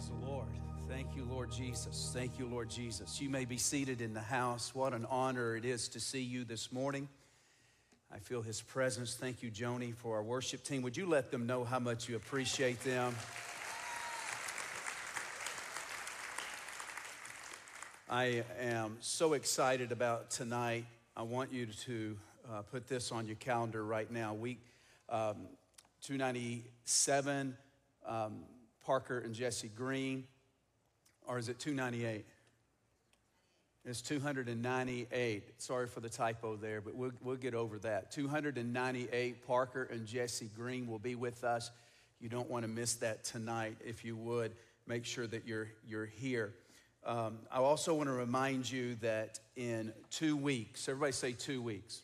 Praise the Lord. Thank you, Lord Jesus. Thank you, Lord Jesus. You may be seated in the house. What an honor it is to see you this morning. I feel his presence. Thank you, Joni, for our worship team. Would you let them know how much you appreciate them? I am so excited about tonight. I want you to uh, put this on your calendar right now. Week um, 297, um, Parker and Jessi Green, or is it 298? It's 298. Sorry for the typo there, but we'll, we'll get over that. 298, Parker and Jessi Green will be with us. You don't want to miss that tonight. If you would, make sure that you're, you're here. Um, I also want to remind you that in two weeks, everybody say two weeks.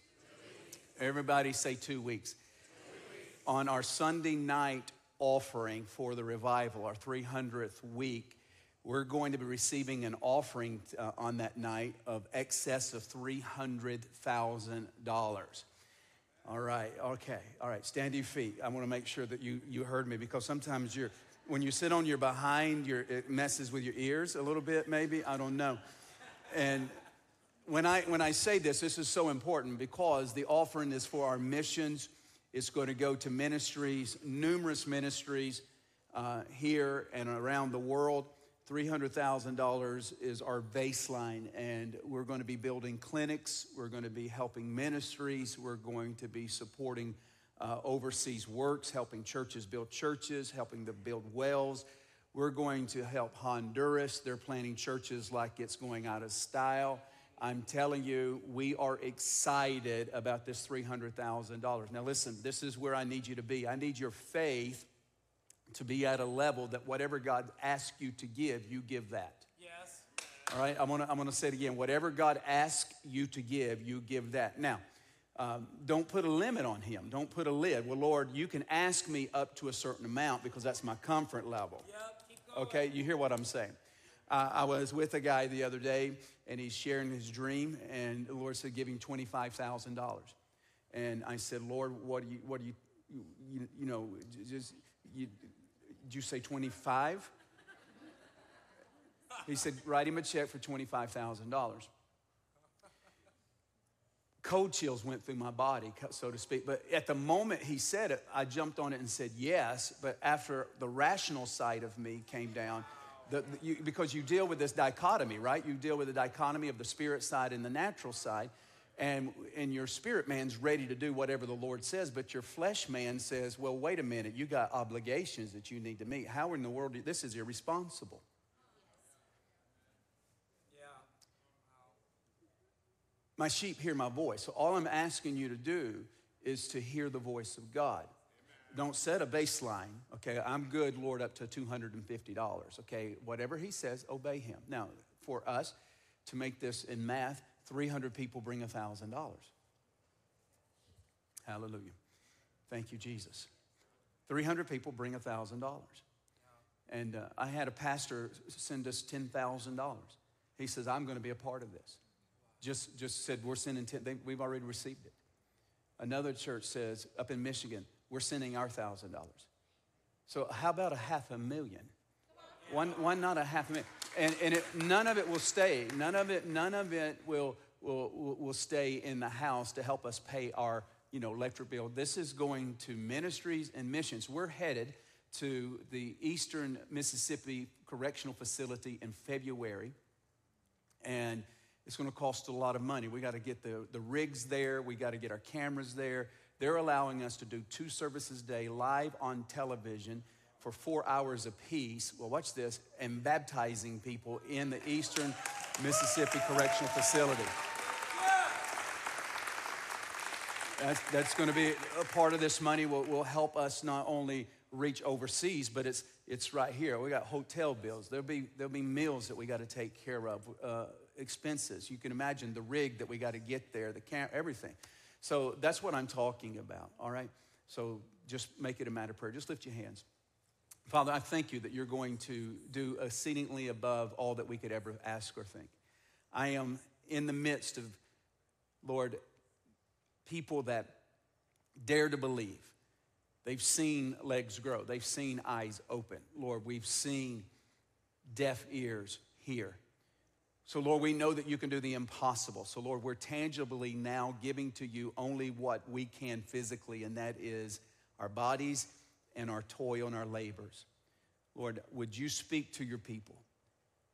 Everybody say two weeks. On our Sunday night offering for the revival, our 300th week, we're going to be receiving an offering uh, on that night of excess of $300,000. All right, okay, all right, stand to your feet. I want to make sure that you, you heard me because sometimes you're when you sit on your behind, your, it messes with your ears a little bit, maybe. I don't know. And when I, when I say this, this is so important because the offering is for our missions. It's going to go to ministries, numerous ministries uh, here and around the world. $300,000 is our baseline, and we're going to be building clinics. We're going to be helping ministries. We're going to be supporting uh, overseas works, helping churches build churches, helping them build wells. We're going to help Honduras. They're planting churches like it's going out of style. I'm telling you, we are excited about this $300,000. Now, listen, this is where I need you to be. I need your faith to be at a level that whatever God asks you to give, you give that. Yes. All right, I'm gonna, I'm gonna say it again. Whatever God asks you to give, you give that. Now, um, don't put a limit on him. Don't put a lid. Well, Lord, you can ask me up to a certain amount because that's my comfort level. Yep, okay, you hear what I'm saying? Uh, I was with a guy the other day, and he's sharing his dream, and the Lord said, "Give him twenty-five thousand dollars." And I said, "Lord, what do you, what do you, you, you know, just you, did you say twenty-five? He said, "Write him a check for twenty-five thousand dollars." cold chills went through my body, so to speak. But at the moment he said it, I jumped on it and said yes. But after the rational side of me came down, the, the, you, because you deal with this dichotomy, right? You deal with the dichotomy of the spirit side and the natural side. And, and your spirit man's ready to do whatever the Lord says, but your flesh man says, well, wait a minute, you got obligations that you need to meet. How in the world, do, this is irresponsible. My sheep hear my voice. So all I'm asking you to do is to hear the voice of God. Don't set a baseline, okay? I'm good, Lord, up to $250, okay? Whatever He says, obey Him. Now, for us to make this in math, 300 people bring $1,000. Hallelujah. Thank you, Jesus. 300 people bring $1,000. And uh, I had a pastor send us $10,000. He says, I'm going to be a part of this just, just said, We're sending 10, they, we've already received it. Another church says, up in Michigan, we're sending our $1,000. So, how about a half a million? One, one not a half a million. And, and it, none of it will stay. None of it, none of it will, will, will stay in the house to help us pay our you know, electric bill. This is going to ministries and missions. We're headed to the Eastern Mississippi Correctional Facility in February. And it's going to cost a lot of money. We got to get the, the rigs there, we got to get our cameras there. They're allowing us to do two services a day live on television for four hours apiece. Well, watch this, and baptizing people in the Eastern Mississippi Correctional Facility. That's, that's going to be a part of this money will, will help us not only reach overseas, but it's, it's right here. We got hotel bills. There'll be, there'll be meals that we got to take care of. Uh, expenses. You can imagine the rig that we got to get there, the camera, everything. So that's what I'm talking about, all right? So just make it a matter of prayer. Just lift your hands. Father, I thank you that you're going to do exceedingly above all that we could ever ask or think. I am in the midst of, Lord, people that dare to believe. They've seen legs grow, they've seen eyes open. Lord, we've seen deaf ears hear. So, Lord, we know that you can do the impossible. So, Lord, we're tangibly now giving to you only what we can physically, and that is our bodies and our toil and our labors. Lord, would you speak to your people?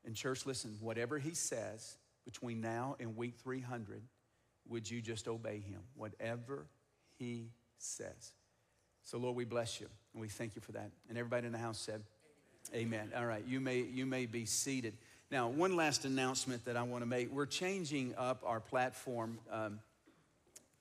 And, church, listen, whatever he says between now and week 300, would you just obey him? Whatever he says. So, Lord, we bless you and we thank you for that. And everybody in the house said, Amen. All right, you may, you may be seated. Now, one last announcement that I want to make. We're changing up our platform. Um,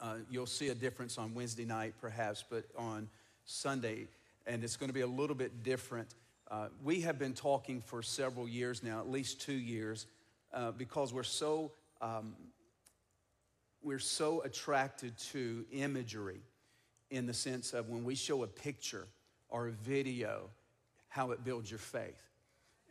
uh, you'll see a difference on Wednesday night, perhaps, but on Sunday, and it's going to be a little bit different. Uh, we have been talking for several years now, at least two years, uh, because we're so um, we're so attracted to imagery in the sense of when we show a picture or a video, how it builds your faith.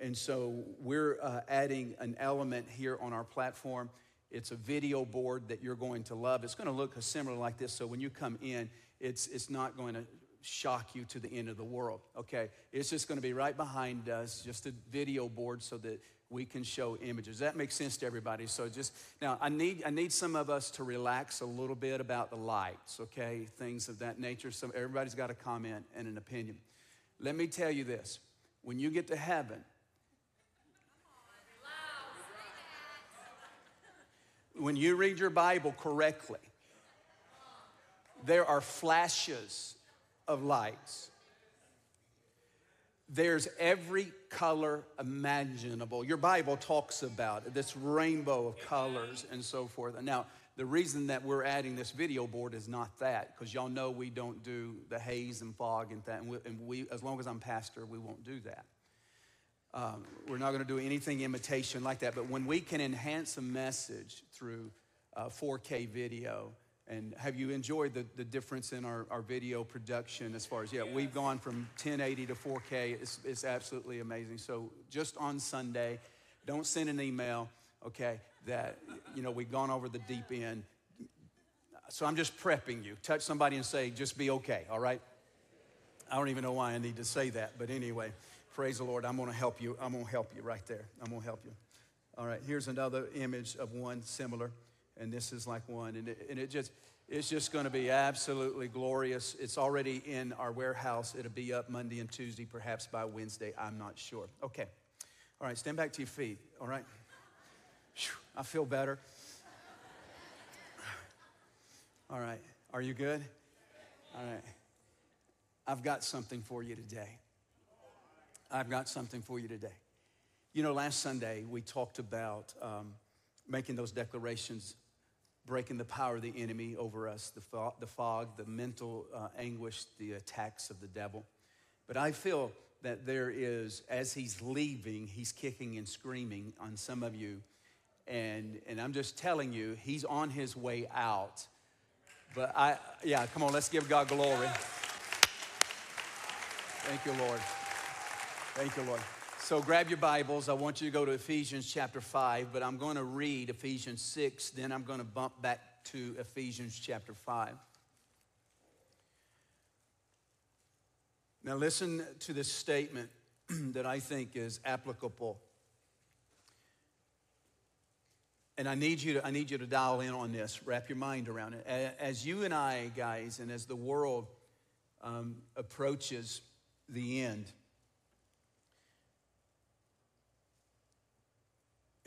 And so we're uh, adding an element here on our platform. It's a video board that you're going to love. It's going to look similar like this. So when you come in, it's, it's not going to shock you to the end of the world, okay? It's just going to be right behind us, just a video board so that we can show images. That makes sense to everybody. So just now I need I need some of us to relax a little bit about the lights, okay? Things of that nature. So everybody's got a comment and an opinion. Let me tell you this. When you get to heaven, when you read your Bible correctly, there are flashes of lights. There's every color imaginable. Your Bible talks about it, this rainbow of colors and so forth. Now, the reason that we're adding this video board is not that, because y'all know we don't do the haze and fog and that. And we, and we as long as I'm pastor, we won't do that. Um, we're not going to do anything imitation like that. But when we can enhance a message through uh, 4K video, and have you enjoyed the, the difference in our, our video production as far as, yeah, we've gone from 1080 to 4K. It's, it's absolutely amazing. So just on Sunday, don't send an email, okay, that, you know, we've gone over the deep end. So I'm just prepping you. Touch somebody and say, just be okay, all right? I don't even know why I need to say that, but anyway, praise the Lord. I'm gonna help you. I'm gonna help you right there. I'm gonna help you. All right, here's another image of one similar and this is like one. And it, and it just, it's just going to be absolutely glorious. It's already in our warehouse. It'll be up Monday and Tuesday, perhaps by Wednesday. I'm not sure. Okay. All right, stand back to your feet. All right. I feel better. All right. Are you good? All right. I've got something for you today. I've got something for you today. You know, last Sunday we talked about um, making those declarations breaking the power of the enemy over us, the fog, the, fog, the mental uh, anguish, the attacks of the devil. But I feel that there is, as he's leaving, he's kicking and screaming on some of you. And, and I'm just telling you, he's on his way out. But I, yeah, come on, let's give God glory. Thank you, Lord. Thank you, Lord. So grab your Bibles. I want you to go to Ephesians chapter 5, but I'm going to read Ephesians 6, then I'm going to bump back to Ephesians chapter 5. Now, listen to this statement that I think is applicable. And I need you to, I need you to dial in on this, wrap your mind around it. As you and I, guys, and as the world um, approaches the end,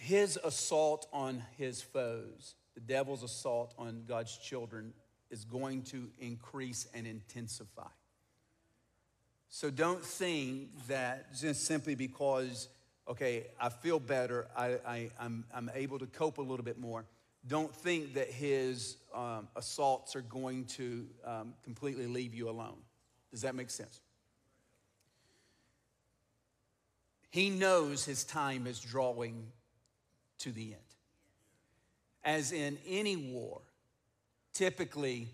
his assault on his foes, the devil's assault on God's children, is going to increase and intensify. So don't think that just simply because, okay, I feel better, I, am I'm, I'm able to cope a little bit more. Don't think that his um, assaults are going to um, completely leave you alone. Does that make sense? He knows his time is drawing to the end. As in any war, typically,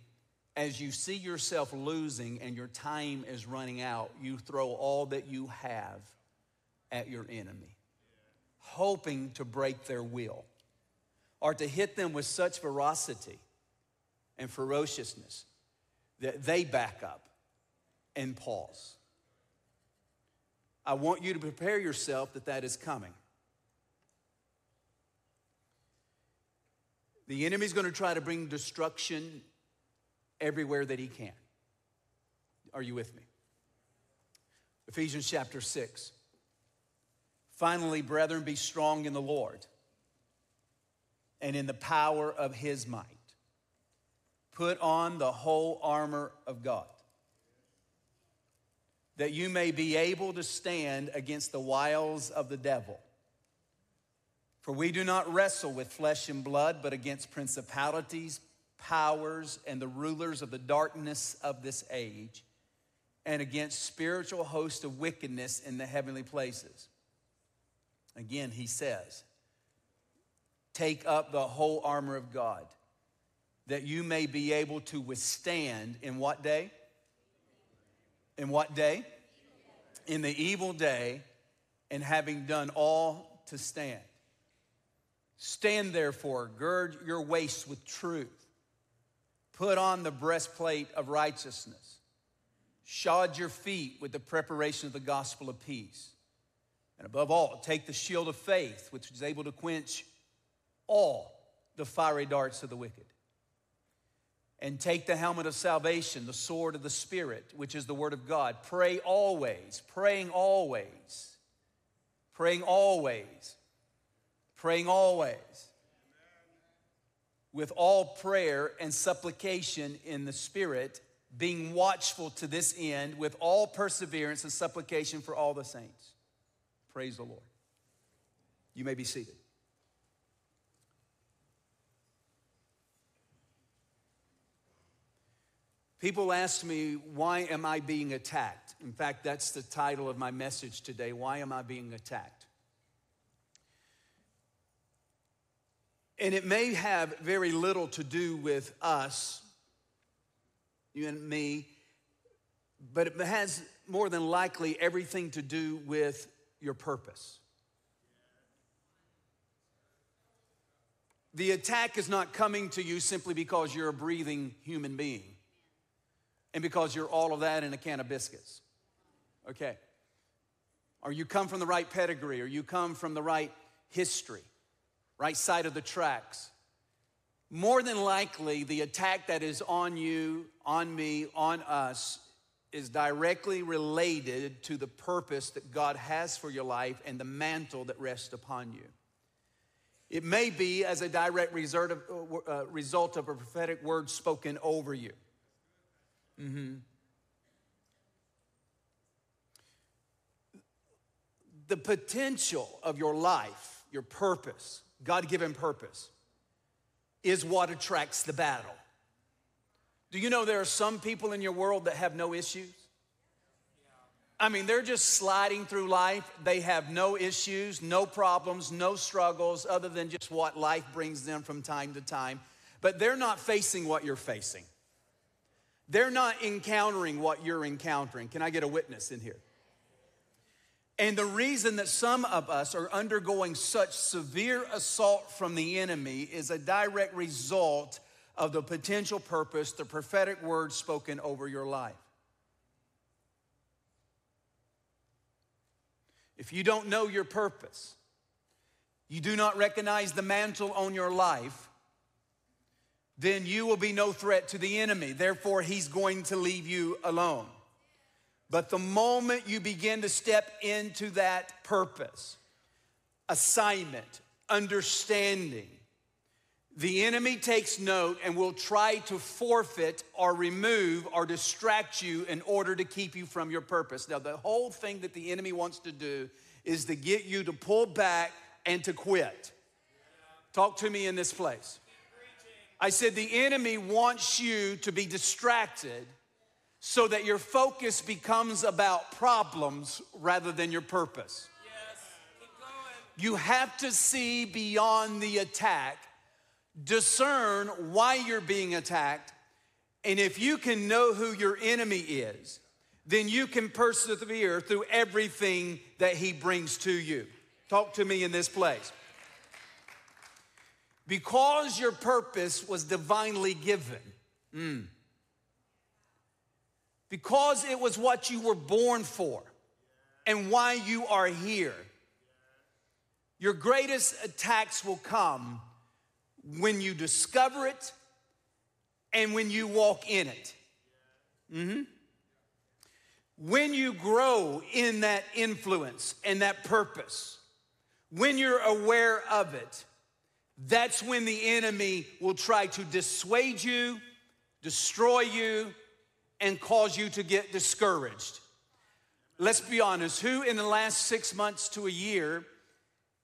as you see yourself losing and your time is running out, you throw all that you have at your enemy, hoping to break their will or to hit them with such ferocity and ferociousness that they back up and pause. I want you to prepare yourself that that is coming. The enemy's going to try to bring destruction everywhere that he can. Are you with me? Ephesians chapter 6. Finally, brethren, be strong in the Lord and in the power of his might. Put on the whole armor of God, that you may be able to stand against the wiles of the devil. For we do not wrestle with flesh and blood, but against principalities, powers, and the rulers of the darkness of this age, and against spiritual hosts of wickedness in the heavenly places. Again, he says, Take up the whole armor of God, that you may be able to withstand in what day? In what day? In the evil day, and having done all to stand. Stand therefore, gird your waist with truth, put on the breastplate of righteousness, shod your feet with the preparation of the gospel of peace. And above all, take the shield of faith, which is able to quench all the fiery darts of the wicked. And take the helmet of salvation, the sword of the Spirit, which is the word of God. Pray always, praying always, praying always, praying always. With all prayer and supplication in the Spirit, being watchful to this end, with all perseverance and supplication for all the saints. Praise the Lord. You may be seated. People ask me, why am I being attacked? In fact, that's the title of my message today. Why am I being attacked? And it may have very little to do with us, you and me, but it has more than likely everything to do with your purpose. The attack is not coming to you simply because you're a breathing human being and because you're all of that in a can of biscuits. Okay. Or you come from the right pedigree, or you come from the right history, right side of the tracks. More than likely, the attack that is on you, on me, on us is directly related to the purpose that God has for your life and the mantle that rests upon you. It may be as a direct result of, uh, a prophetic word spoken over you. Mm-hmm. The potential of your life, your purpose, God given purpose, is what attracts the battle. Do you know there are some people in your world that have no issues? I mean, they're just sliding through life. They have no issues, no problems, no struggles, other than just what life brings them from time to time. But they're not facing what you're facing. They're not encountering what you're encountering. Can I get a witness in here? And the reason that some of us are undergoing such severe assault from the enemy is a direct result of the potential purpose, the prophetic word spoken over your life. If you don't know your purpose, you do not recognize the mantle on your life, then you will be no threat to the enemy. Therefore, he's going to leave you alone. But the moment you begin to step into that purpose, assignment, understanding, the enemy takes note and will try to forfeit or remove or distract you in order to keep you from your purpose. Now, the whole thing that the enemy wants to do is to get you to pull back and to quit. Talk to me in this place. I said, the enemy wants you to be distracted so that your focus becomes about problems rather than your purpose. You have to see beyond the attack, discern why you're being attacked, and if you can know who your enemy is, then you can persevere through everything that he brings to you. Talk to me in this place. Because your purpose was divinely given. Mm, because it was what you were born for and why you are here. Your greatest attacks will come when you discover it and when you walk in it. Mm-hmm. When you grow in that influence and that purpose, when you're aware of it, that's when the enemy will try to dissuade you, destroy you, and cause you to get discouraged. Let's be honest, who in the last six months to a year,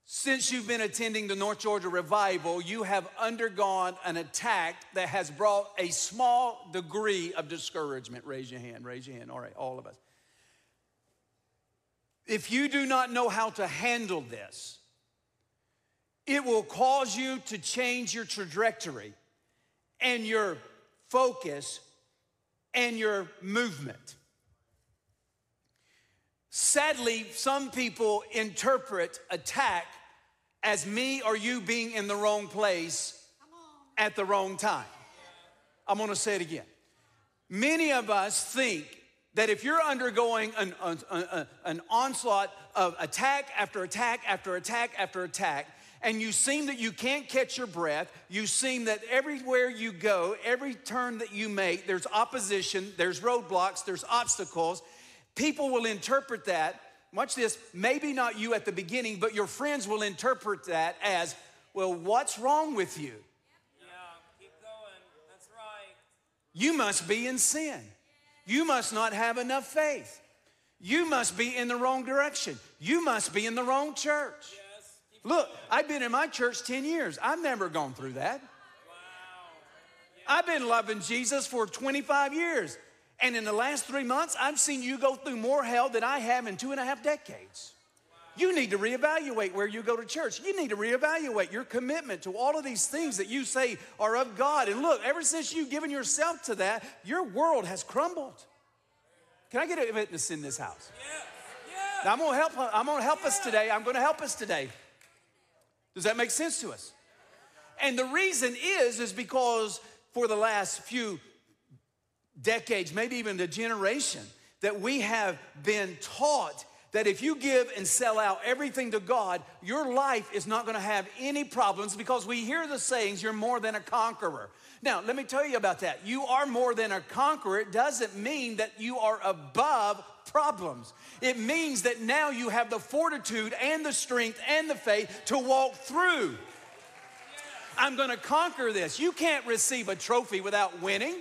since you've been attending the North Georgia Revival, you have undergone an attack that has brought a small degree of discouragement? Raise your hand, raise your hand. All right, all of us. If you do not know how to handle this, it will cause you to change your trajectory and your focus and your movement. Sadly, some people interpret attack as me or you being in the wrong place at the wrong time. I'm gonna say it again. Many of us think that if you're undergoing an, an, an, onslaught of attack after attack after attack after attack, and you seem that you can't catch your breath, you seem that everywhere you go, every turn that you make, there's opposition, there's roadblocks, there's obstacles, people will interpret that. Watch this, maybe not you at the beginning, but your friends will interpret that as, well, what's wrong with you? Yeah, keep going. That's right. You must be in sin. You must not have enough faith. You must be in the wrong direction. You must be in the wrong church. Yes. Look. I've been in my church 10 years. I've never gone through that. I've been loving Jesus for 25 years. And in the last three months, I've seen you go through more hell than I have in two and a half decades. You need to reevaluate where you go to church. You need to reevaluate your commitment to all of these things that you say are of God. And look, ever since you've given yourself to that, your world has crumbled. Can I get a witness in this house? Now, I'm gonna help, I'm gonna help us today. I'm gonna help us today. Does that make sense to us? And the reason is, is because for the last few decades, maybe even a generation, that we have been taught that if you give and sell out everything to God, your life is not gonna have any problems because we hear the sayings, you're more than a conqueror. Now, let me tell you about that. You are more than a conqueror. It doesn't mean that you are above problems. It means that now you have the fortitude and the strength and the faith to walk through. I'm gonna conquer this. You can't receive a trophy without winning.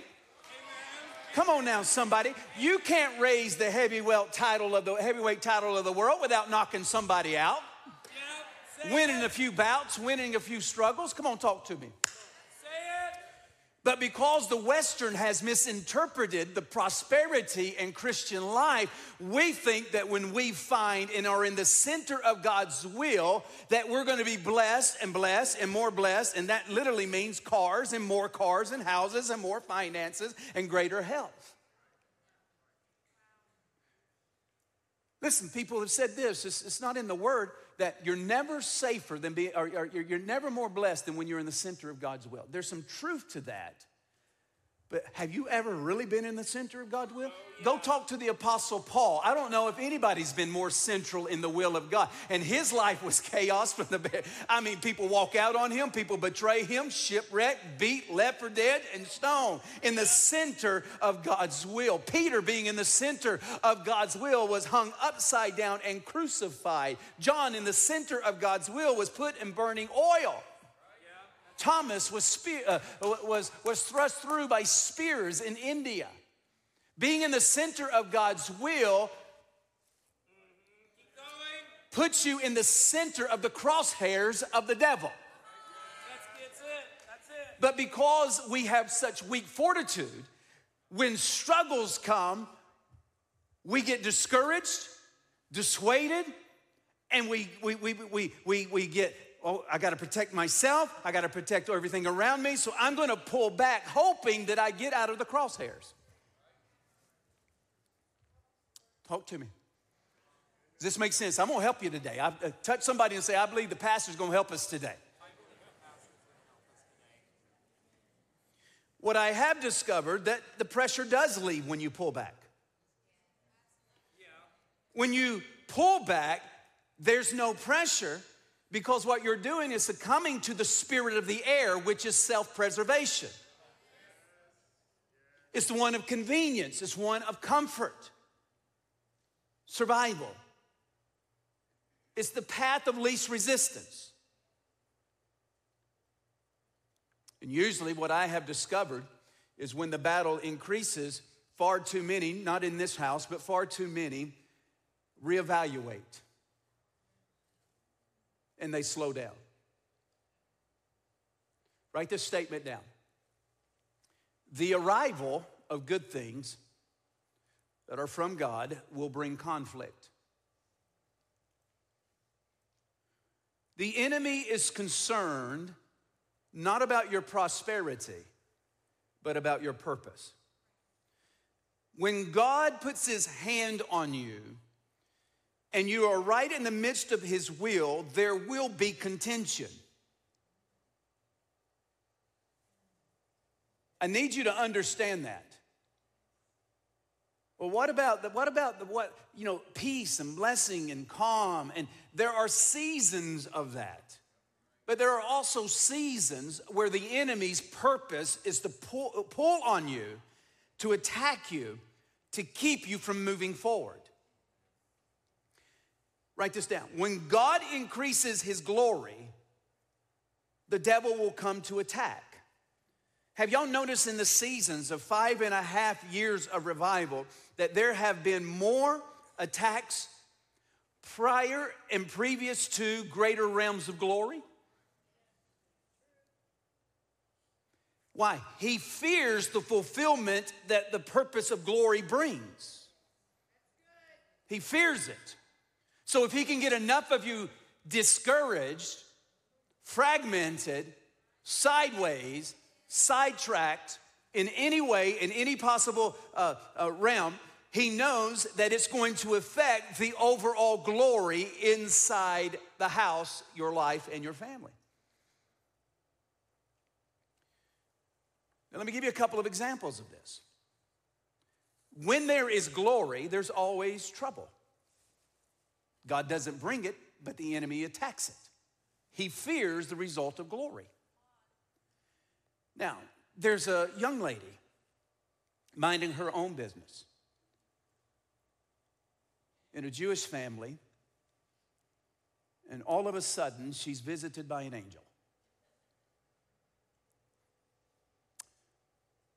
Come on now, somebody. You can't raise the heavyweight title of the heavyweight title of the world without knocking somebody out, Yep. Winning it. a few bouts, winning a few struggles. Come on, talk to me. But because the Western has misinterpreted the prosperity and Christian life, we think that when we find and are in the center of God's will, that we're going to be blessed and blessed and more blessed. And that literally means cars and more cars and houses and more finances and greater health. Listen, people have said this, it's, it's not in the word that you're never safer than being, or, or you're, you're never more blessed than when you're in the center of God's will. There's some truth to that. But have you ever really been in the center of God's will? Go talk to the Apostle Paul. I don't know if anybody's been more central in the will of God. And his life was chaos from the bed. I mean, people walk out on him, people betray him, shipwreck, beat, left for dead, and stoned in the center of God's will. Peter, being in the center of God's will, was hung upside down and crucified. John, in the center of God's will, was put in burning oil. Thomas was, uh, was, was thrust through by spears in India. Being in the center of God's will puts you in the center of the crosshairs of the devil. But because we have such weak fortitude, when struggles come, we get discouraged, dissuaded, and we, we, we, we, we, we get, oh, I gotta protect myself, I gotta protect everything around me, so I'm gonna pull back, hoping that I get out of the crosshairs. Talk to me. Does this make sense? I'm gonna help you today. I, uh, touch somebody and say, I believe the pastor's gonna help us today. What I have discovered that the pressure does leave when you pull back. When you pull back, there's no pressure because what you're doing is succumbing to the spirit of the air, which is self preservation. It's the one of convenience, it's one of comfort, survival. It's the path of least resistance. And usually, what I have discovered is when the battle increases, far too many, not in this house, but far too many, reevaluate and they slow down. Write this statement down. The arrival of good things that are from God will bring conflict. The enemy is concerned not about your prosperity, but about your purpose. When God puts his hand on you and you are right in the midst of his will, there will be contention. I need you to understand that. Well, what about the, what about the what you know peace and blessing and calm and there are seasons of that. But there are also seasons where the enemy's purpose is to pull, pull on you, to attack you, to keep you from moving forward. Write this down. When God increases his glory, the devil will come to attack. Have y'all noticed in the seasons of five and a half years of revival that there have been more attacks prior and previous to greater realms of glory? Why? He fears the fulfillment that the purpose of glory brings. He fears it. So if he can get enough of you discouraged, fragmented, sideways, sidetracked in any way, in any possible uh, uh, realm, he knows that it's going to affect the overall glory inside the house, your life, and your family. Now, let me give you a couple of examples of this. When there is glory, there's always trouble. God doesn't bring it, but the enemy attacks it. He fears the result of glory. Now, there's a young lady minding her own business in a Jewish family, and all of a sudden she's visited by an angel.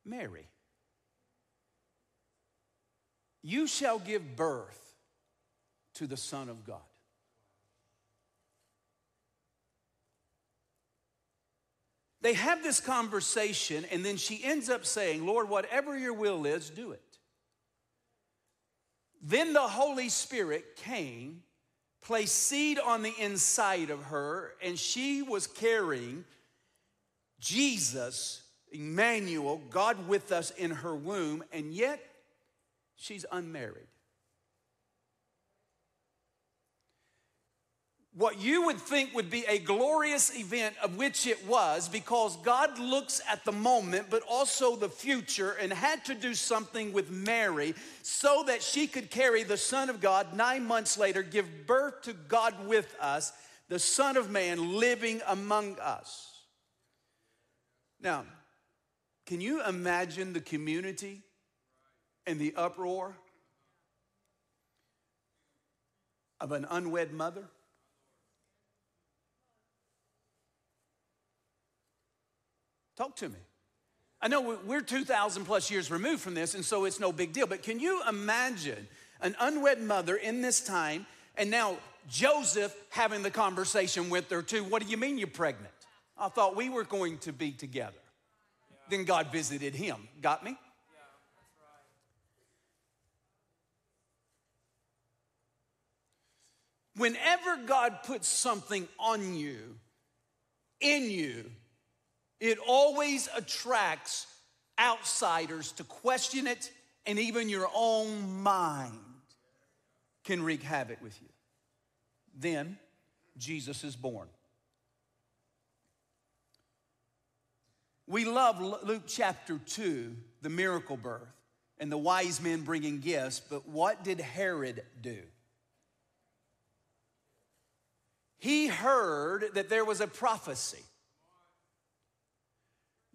Mary, you shall give birth to the Son of God. They have this conversation, and then she ends up saying, Lord, whatever your will is, do it. Then the Holy Spirit came, placed seed on the inside of her, and she was carrying Jesus, Emmanuel, God with us in her womb, and yet she's unmarried. What you would think would be a glorious event, of which it was, because God looks at the moment, but also the future, and had to do something with Mary so that she could carry the Son of God nine months later, give birth to God with us, the Son of Man living among us. Now, can you imagine the community and the uproar of an unwed mother? Talk to me. I know we're 2,000 plus years removed from this, and so it's no big deal, but can you imagine an unwed mother in this time, and now Joseph having the conversation with her too? What do you mean you're pregnant? I thought we were going to be together. Then God visited him. Got me? Whenever God puts something on you, in you, it always attracts outsiders to question it, and even your own mind can wreak havoc with you. Then Jesus is born. We love Luke chapter 2, the miracle birth, and the wise men bringing gifts, but what did Herod do? he heard that there was a prophecy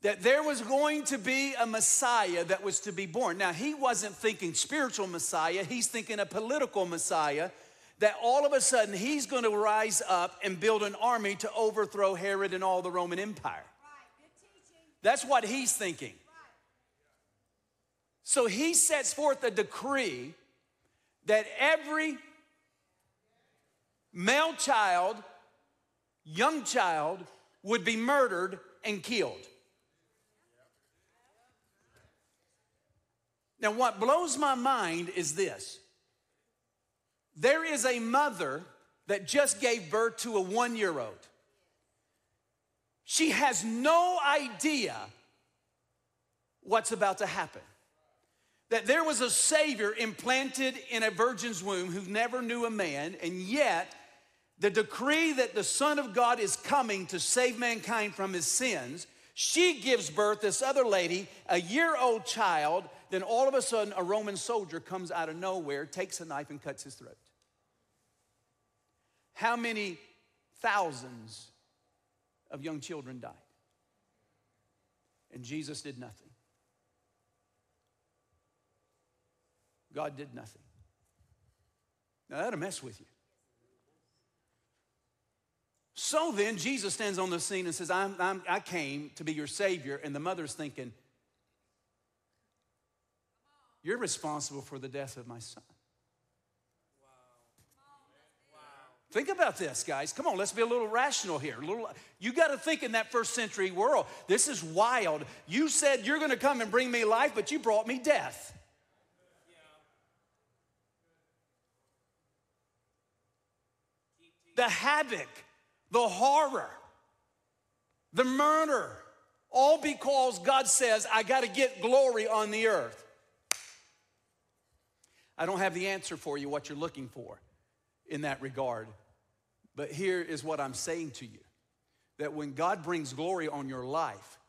that there was going to be a Messiah that was to be born. Now, he wasn't thinking spiritual Messiah, he's thinking a political Messiah that all of a sudden he's going to rise up and build an army to overthrow Herod and all the Roman Empire. That's what he's thinking. So he sets forth a decree that every male child, young child, would be murdered and killed. Now, what blows my mind is this there is a mother that just gave birth to a one year old. She has no idea what's about to happen. That there was a Savior implanted in a virgin's womb who never knew a man, and yet the decree that the Son of God is coming to save mankind from his sins, she gives birth, this other lady, a year old child, then all of a sudden a Roman soldier comes out of nowhere, takes a knife, and cuts his throat. How many thousands of young children died? And Jesus did nothing. God did nothing. Now that'll mess with you. So then, Jesus stands on the scene and says, I'm, i came to be your Savior. And the mother's thinking, You're responsible for the death of my son. Think about this, guys. Come on, let's be a little rational here. Little, you got to think in that first century world. This is wild. You said you're going to come and bring me life, but you brought me death. The havoc, the horror, the murder, all because God says, I got to get glory on the earth. I don't have the answer for you, what you're looking for in that regard. But here is what I'm saying to you that when God brings glory on your life,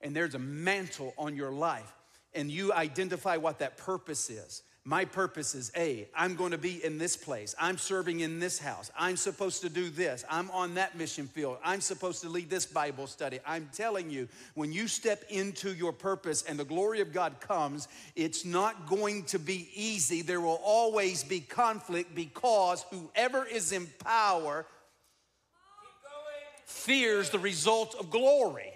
and there's a mantle on your life, and you identify what that purpose is, my purpose is A, I'm going to be in this place. I'm serving in this house. I'm supposed to do this. I'm on that mission field. I'm supposed to lead this Bible study. I'm telling you, when you step into your purpose and the glory of God comes, it's not going to be easy. There will always be conflict because whoever is in power fears the result of glory.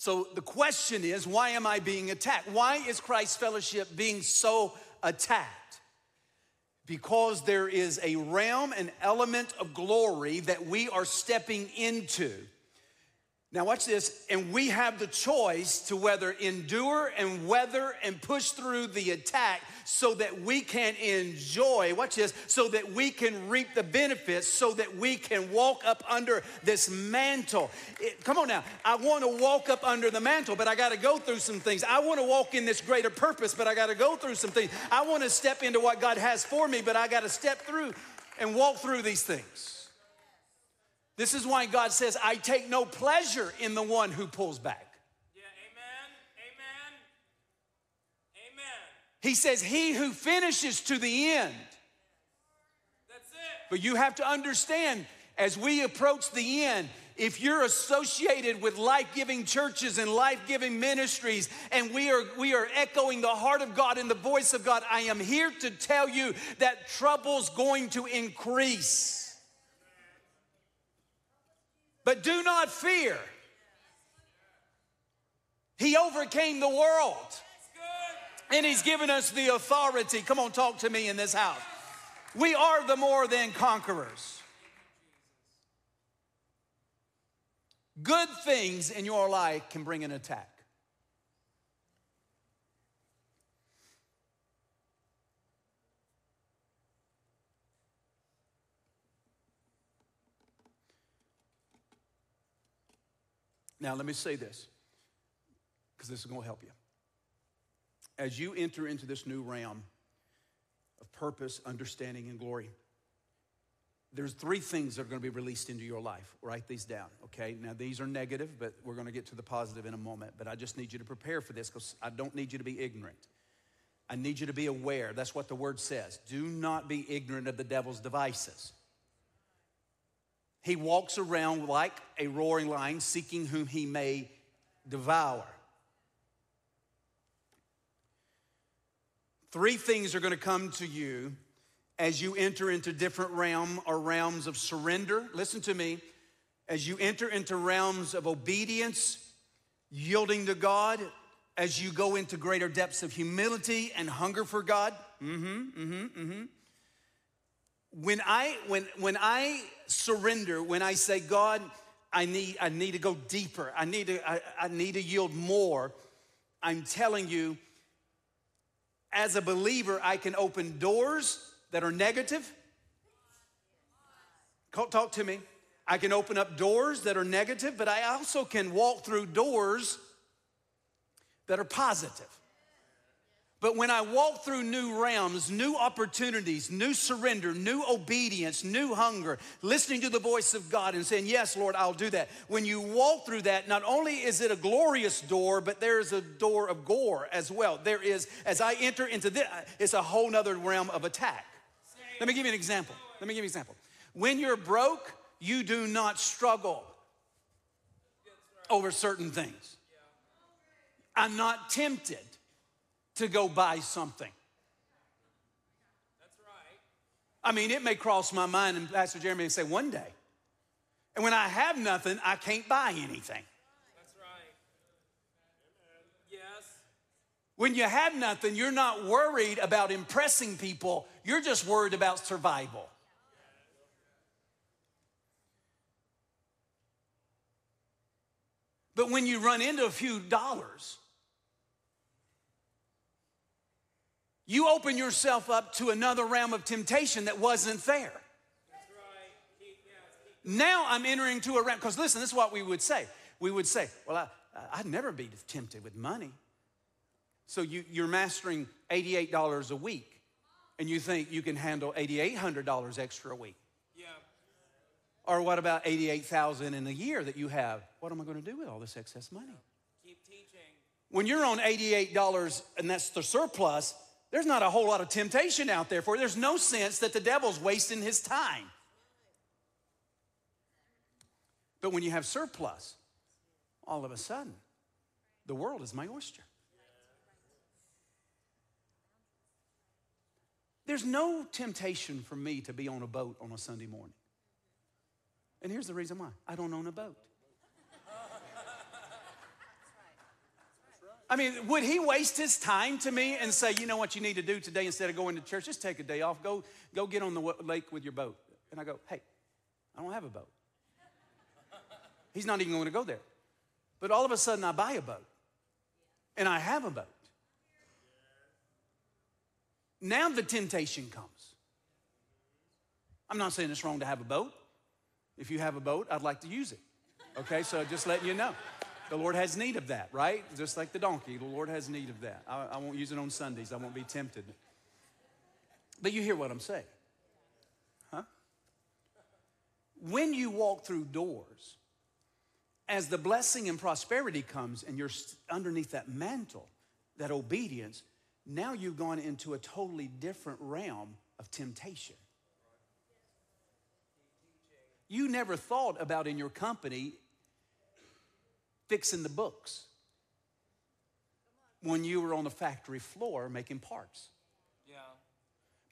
So the question is, why am I being attacked? Why is Christ's Fellowship being so attacked? Because there is a realm, an element of glory that we are stepping into now, watch this. And we have the choice to whether endure and weather and push through the attack so that we can enjoy, watch this, so that we can reap the benefits, so that we can walk up under this mantle. It, come on now. I want to walk up under the mantle, but I got to go through some things. I want to walk in this greater purpose, but I got to go through some things. I want to step into what God has for me, but I got to step through and walk through these things. This is why God says, I take no pleasure in the one who pulls back. Yeah, amen, amen, amen. He says, He who finishes to the end. That's it. But you have to understand, as we approach the end, if you're associated with life-giving churches and life-giving ministries and we are we are echoing the heart of God and the voice of God I am here to tell you that trouble's going to increase but do not fear. He overcame the world. And He's given us the authority. Come on, talk to me in this house. We are the more than conquerors. Good things in your life can bring an attack. Now, let me say this, because this is going to help you. As you enter into this new realm of purpose, understanding, and glory, there's three things that are going to be released into your life. Write these down, okay? Now, these are negative, but we're going to get to the positive in a moment. But I just need you to prepare for this because I don't need you to be ignorant. I need you to be aware. That's what the word says. Do not be ignorant of the devil's devices. He walks around like a roaring lion, seeking whom he may devour. Three things are going to come to you as you enter into different realm or realms of surrender. Listen to me. As you enter into realms of obedience, yielding to God, as you go into greater depths of humility and hunger for God. Mm-hmm, mm-hmm, mm-hmm. When I when when I surrender, when I say, God, I need I need to go deeper, I need to I, I need to yield more, I'm telling you, as a believer, I can open doors that are negative. Talk to me. I can open up doors that are negative, but I also can walk through doors that are positive. But when I walk through new realms, new opportunities, new surrender, new obedience, new hunger, listening to the voice of God and saying, Yes, Lord, I'll do that. When you walk through that, not only is it a glorious door, but there's a door of gore as well. There is, as I enter into this, it's a whole nother realm of attack. Let me give you an example. Let me give you an example. When you're broke, you do not struggle over certain things. I'm not tempted to go buy something. That's right. I mean, it may cross my mind, and Pastor Jeremy may say, one day. And when I have nothing, I can't buy anything. That's right. Yes. When you have nothing, you're not worried about impressing people, you're just worried about survival. But when you run into a few dollars, you open yourself up to another realm of temptation that wasn't there. That's right. Keep, yes, keep. Now I'm entering to a realm, because listen, this is what we would say. We would say, Well, I, I'd never be tempted with money. So you, you're mastering $88 a week, and you think you can handle $8,800 extra a week. Yeah. Or what about 88,000 in a year that you have? What am I going to do with all this excess money? Keep teaching. When you're on $88 and that's the surplus, there's not a whole lot of temptation out there for you. There's no sense that the devil's wasting his time. But when you have surplus, all of a sudden, the world is my oyster. There's no temptation for me to be on a boat on a Sunday morning. And here's the reason why I don't own a boat. I mean, would he waste his time to me and say, you know what you need to do today instead of going to church? Just take a day off, go, go get on the lake with your boat. And I go, hey, I don't have a boat. He's not even going to go there. But all of a sudden, I buy a boat and I have a boat. Now the temptation comes. I'm not saying it's wrong to have a boat. If you have a boat, I'd like to use it. Okay, so just letting you know. The Lord has need of that, right? Just like the donkey, the Lord has need of that. I, I won't use it on Sundays, I won't be tempted. But you hear what I'm saying, huh? When you walk through doors, as the blessing and prosperity comes and you're underneath that mantle, that obedience, now you've gone into a totally different realm of temptation. You never thought about in your company fixing the books when you were on the factory floor making parts. Yeah.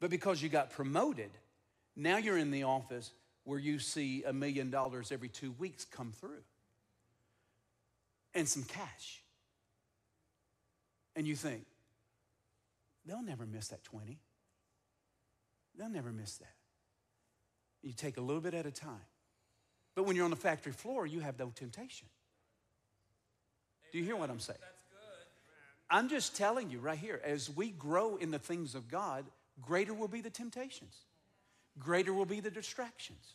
But because you got promoted, now you're in the office where you see a million dollars every two weeks come through and some cash. And you think, they'll never miss that 20. They'll never miss that. You take a little bit at a time. But when you're on the factory floor, you have no temptation. Do you hear what I'm saying? I'm just telling you right here, as we grow in the things of God, greater will be the temptations, greater will be the distractions.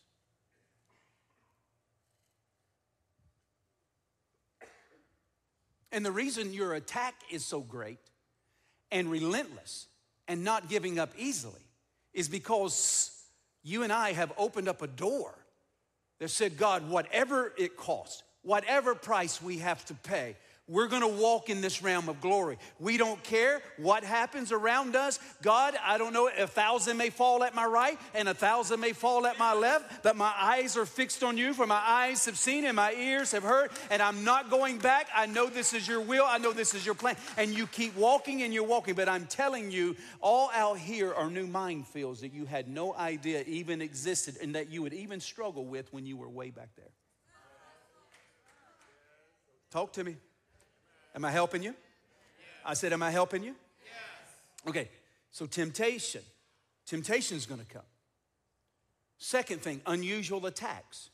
And the reason your attack is so great and relentless and not giving up easily is because you and I have opened up a door that said, God, whatever it costs, whatever price we have to pay, We're gonna walk in this realm of glory. We don't care what happens around us. God, I don't know, a thousand may fall at my right and a thousand may fall at my left, but my eyes are fixed on you, for my eyes have seen and my ears have heard, and I'm not going back. I know this is your will, I know this is your plan. And you keep walking and you're walking, but I'm telling you, all out here are new minefields that you had no idea even existed and that you would even struggle with when you were way back there. Talk to me. Am I helping you? I said, Am I helping you? Okay, so temptation. Temptation is going to come. Second thing, unusual attacks.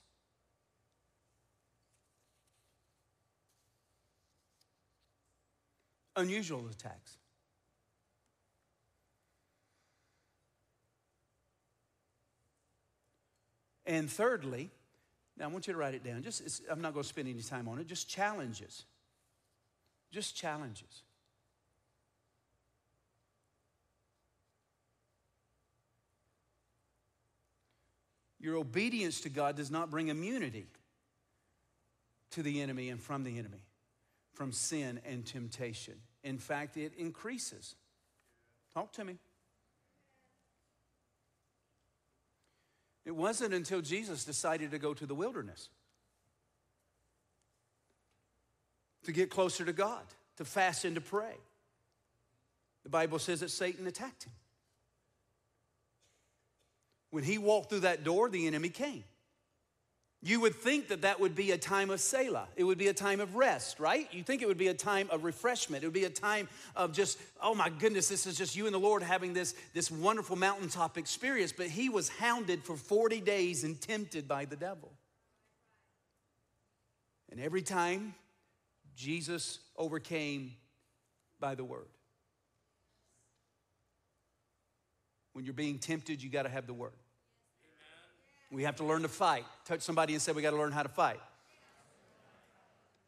Unusual attacks. And thirdly, now I want you to write it down. Just it's- I'm not going to spend any time on it. Just challenges. Just challenges. Your obedience to God does not bring immunity to the enemy and from the enemy, from sin and temptation. In fact, it increases. Talk to me. It wasn't until Jesus decided to go to the wilderness to get closer to God, to fast and to pray. The Bible says that Satan attacked him. When he walked through that door, the enemy came. You would think that that would be a time of Selah. It would be a time of rest, right? You think it would be a time of refreshment. It would be a time of just, oh my goodness, this is just you and the Lord having this, this wonderful mountaintop experience. But he was hounded for 40 days and tempted by the devil. And every time, Jesus overcame by the word. When you're being tempted, you got to have the word. We have to learn to fight. Touch somebody and say, We got to learn how to fight.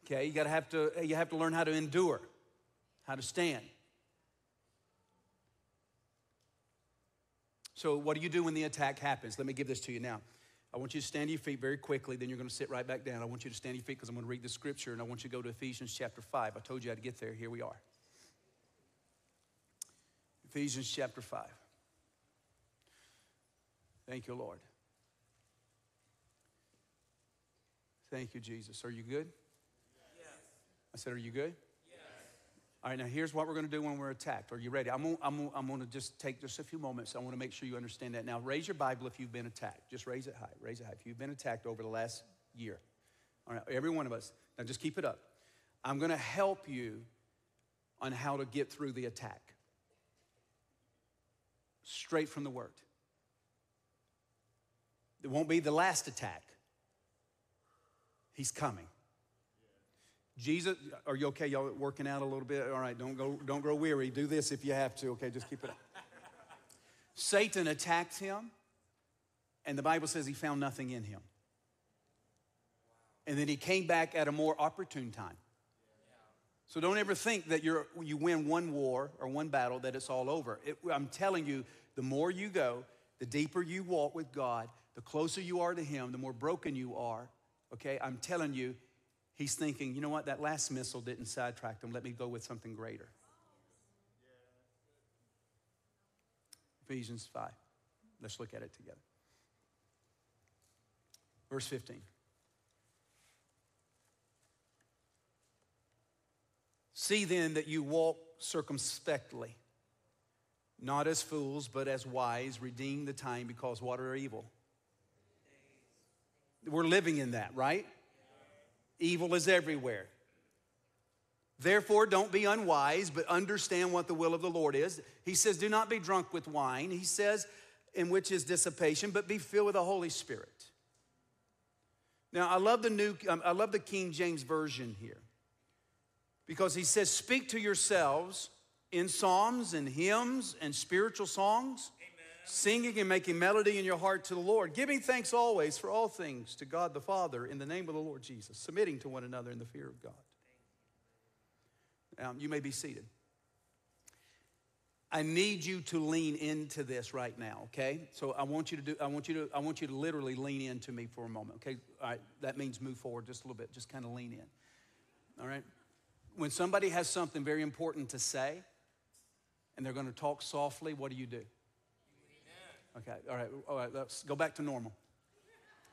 Okay, you got to have to you have to learn how to endure, how to stand. So, what do you do when the attack happens? Let me give this to you now. I want you to stand to your feet very quickly, then you're going to sit right back down. I want you to stand to your feet because I'm going to read the scripture and I want you to go to Ephesians chapter 5. I told you how to get there. Here we are. Ephesians chapter 5. Thank you, Lord. Thank you, Jesus. Are you good? Yes. I said, Are you good? All right, now here's what we're going to do when we're attacked. Are you ready? I'm going I'm I'm to just take just a few moments. I want to make sure you understand that. Now, raise your Bible if you've been attacked. Just raise it high. Raise it high. If you've been attacked over the last year. All right, every one of us. Now, just keep it up. I'm going to help you on how to get through the attack. Straight from the Word. It won't be the last attack. He's coming. Jesus, are you okay? Y'all working out a little bit? All right, don't go, don't grow weary. Do this if you have to. Okay, just keep it up. Satan attacked him, and the Bible says he found nothing in him. And then he came back at a more opportune time. So don't ever think that you're, you win one war or one battle that it's all over. It, I'm telling you, the more you go, the deeper you walk with God, the closer you are to Him, the more broken you are. Okay, I'm telling you, He's thinking, you know what, that last missile didn't sidetrack them. Let me go with something greater. Ephesians 5. Let's look at it together. Verse 15. See then that you walk circumspectly, not as fools, but as wise, redeem the time because what are evil? We're living in that, right? Evil is everywhere. Therefore, don't be unwise, but understand what the will of the Lord is. He says, Do not be drunk with wine. He says, in which is dissipation, but be filled with the Holy Spirit. Now, I love the new, um, I love the King James Version here because he says, Speak to yourselves in psalms and hymns and spiritual songs, singing and making melody in your heart to the Lord, giving thanks always for all things to God the Father in the name of the Lord Jesus, submitting to one another in the fear of God. Um, you may be seated. I need you to lean into this right now, okay? So I want you to do, I want you to, I want you to literally lean into me for a moment, okay? All right, that means move forward just a little bit, just kind of lean in. All right? when somebody has something very important to say and they're going to talk softly, what do you do? Okay, all right, all right, let's go back to normal.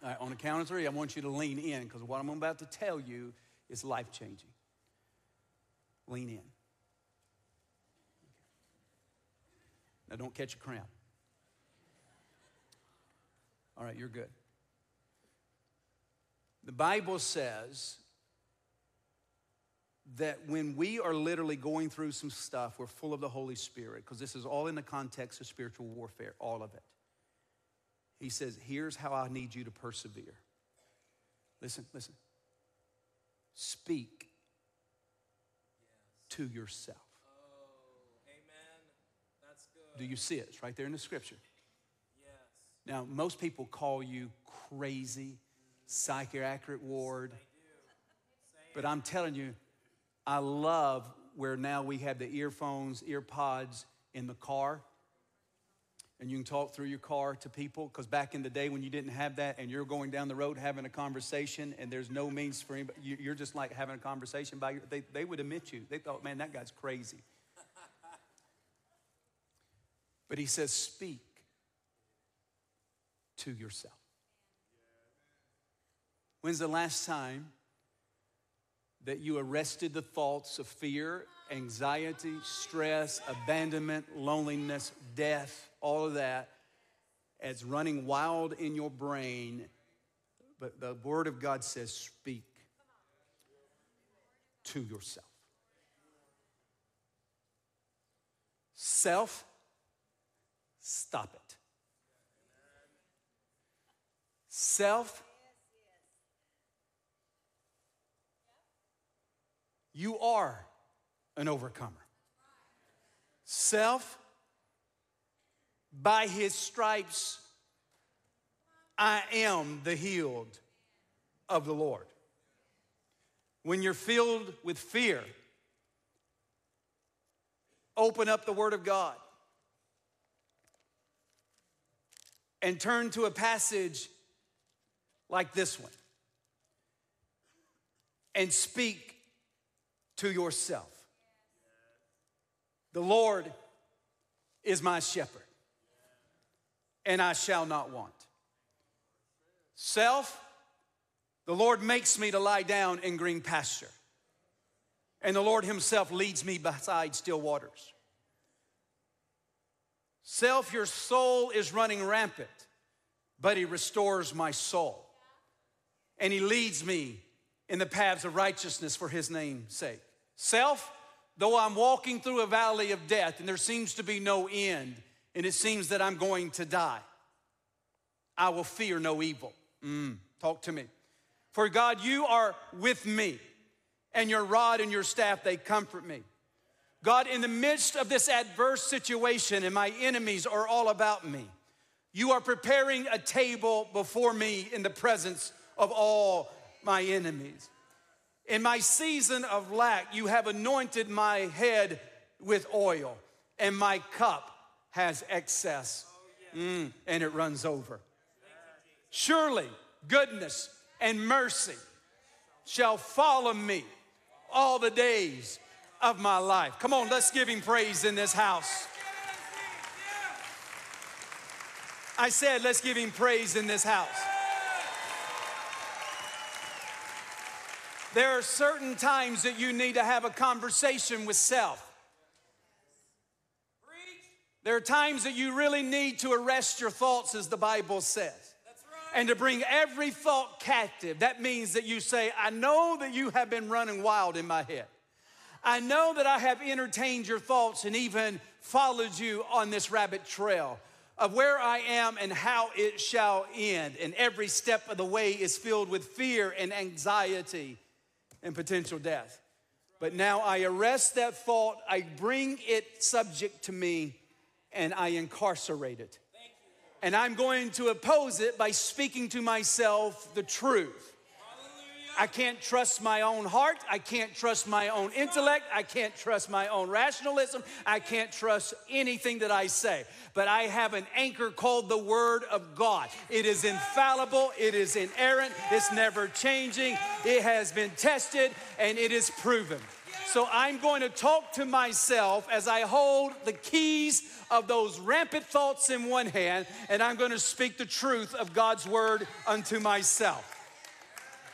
All right, on the count of three, I want you to lean in because what I'm about to tell you is life changing. Lean in. Now, don't catch a cramp. All right, you're good. The Bible says that when we are literally going through some stuff, we're full of the Holy Spirit, because this is all in the context of spiritual warfare, all of it. He says, Here's how I need you to persevere. Listen, listen. Speak to yourself. Oh, amen. That's good. Do you see it? It's right there in the scripture. Yes. Now, most people call you crazy, psychiatric ward. But I'm telling you, I love where now we have the earphones, ear pods in the car. And you can talk through your car to people because back in the day when you didn't have that and you're going down the road having a conversation and there's no means for anybody, you- you're just like having a conversation by your, they, they would admit you. They thought, man, that guy's crazy. But he says, speak to yourself. When's the last time that you arrested the thoughts of fear, anxiety, stress, abandonment, loneliness, death, all of that as running wild in your brain? But the Word of God says, speak to yourself. Self, stop it. Self, you are an overcomer. Self, by his stripes, I am the healed of the Lord. When you're filled with fear, open up the Word of God and turn to a passage like this one and speak to yourself. The Lord is my shepherd, and I shall not want. Self, the Lord makes me to lie down in green pasture, and the Lord Himself leads me beside still waters. Self, your soul is running rampant, but He restores my soul, and He leads me in the paths of righteousness for His name's sake. Self, though I'm walking through a valley of death and there seems to be no end, and it seems that I'm going to die, I will fear no evil. Mm, talk to me. For God, you are with me, and your rod and your staff, they comfort me. God, in the midst of this adverse situation and my enemies are all about me, you are preparing a table before me in the presence of all my enemies. In my season of lack, you have anointed my head with oil, and my cup has excess, Mm, and it runs over. Surely goodness and mercy shall follow me all the days of my life. Come on, let's give him praise in this house. I said, let's give him praise in this house. There are certain times that you need to have a conversation with self. There are times that you really need to arrest your thoughts, as the Bible says, and to bring every thought captive. That means that you say, I know that you have been running wild in my head. I know that I have entertained your thoughts and even followed you on this rabbit trail of where I am and how it shall end. And every step of the way is filled with fear and anxiety and potential death. But now I arrest that thought, I bring it subject to me, and I incarcerate it. And I'm going to oppose it by speaking to myself the truth. I can't trust my own heart. I can't trust my own intellect. I can't trust my own rationalism. I can't trust anything that I say. But I have an anchor called the Word of God. It is infallible, it is inerrant, it's never changing, it has been tested, and it is proven. So I'm going to talk to myself as I hold the keys of those rampant thoughts in one hand, and I'm going to speak the truth of God's word unto myself.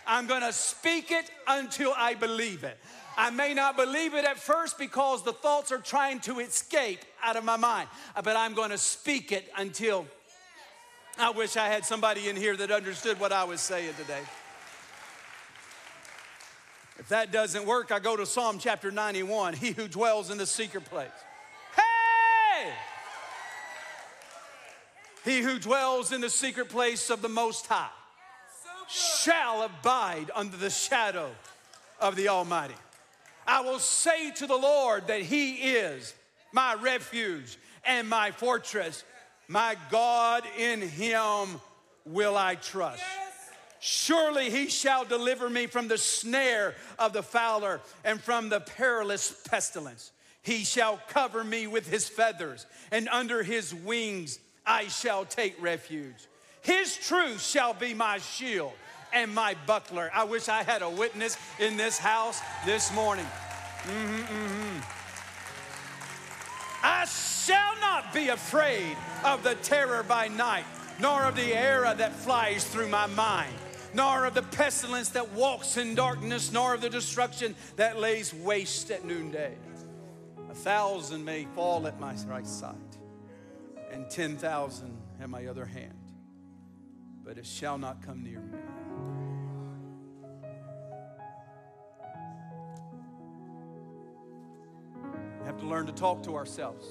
I'm going to speak it until I believe it. I may not believe it at first because the thoughts are trying to escape out of my mind, uh, but I'm going to speak it until I wish I had somebody in here that understood what I was saying today. If that doesn't work, I go to Psalm chapter 91 He who dwells in the secret place. Hey! He who dwells in the secret place of the Most High shall abide under the shadow of the Almighty. I will say to the Lord that He is my refuge and my fortress. My God, in Him will I trust. Surely He shall deliver me from the snare of the fowler and from the perilous pestilence. He shall cover me with His feathers, and under His wings I shall take refuge. His truth shall be my shield and my buckler. I wish I had a witness in this house this morning. Mm-hmm, mm-hmm. I shall not be afraid of the terror by night, nor of the arrow that flies through my mind, nor of the pestilence that walks in darkness, nor of the destruction that lays waste at noonday. A thousand may fall at my right side, and ten thousand at my other hand, but it shall not come near me. We have to learn to talk to ourselves.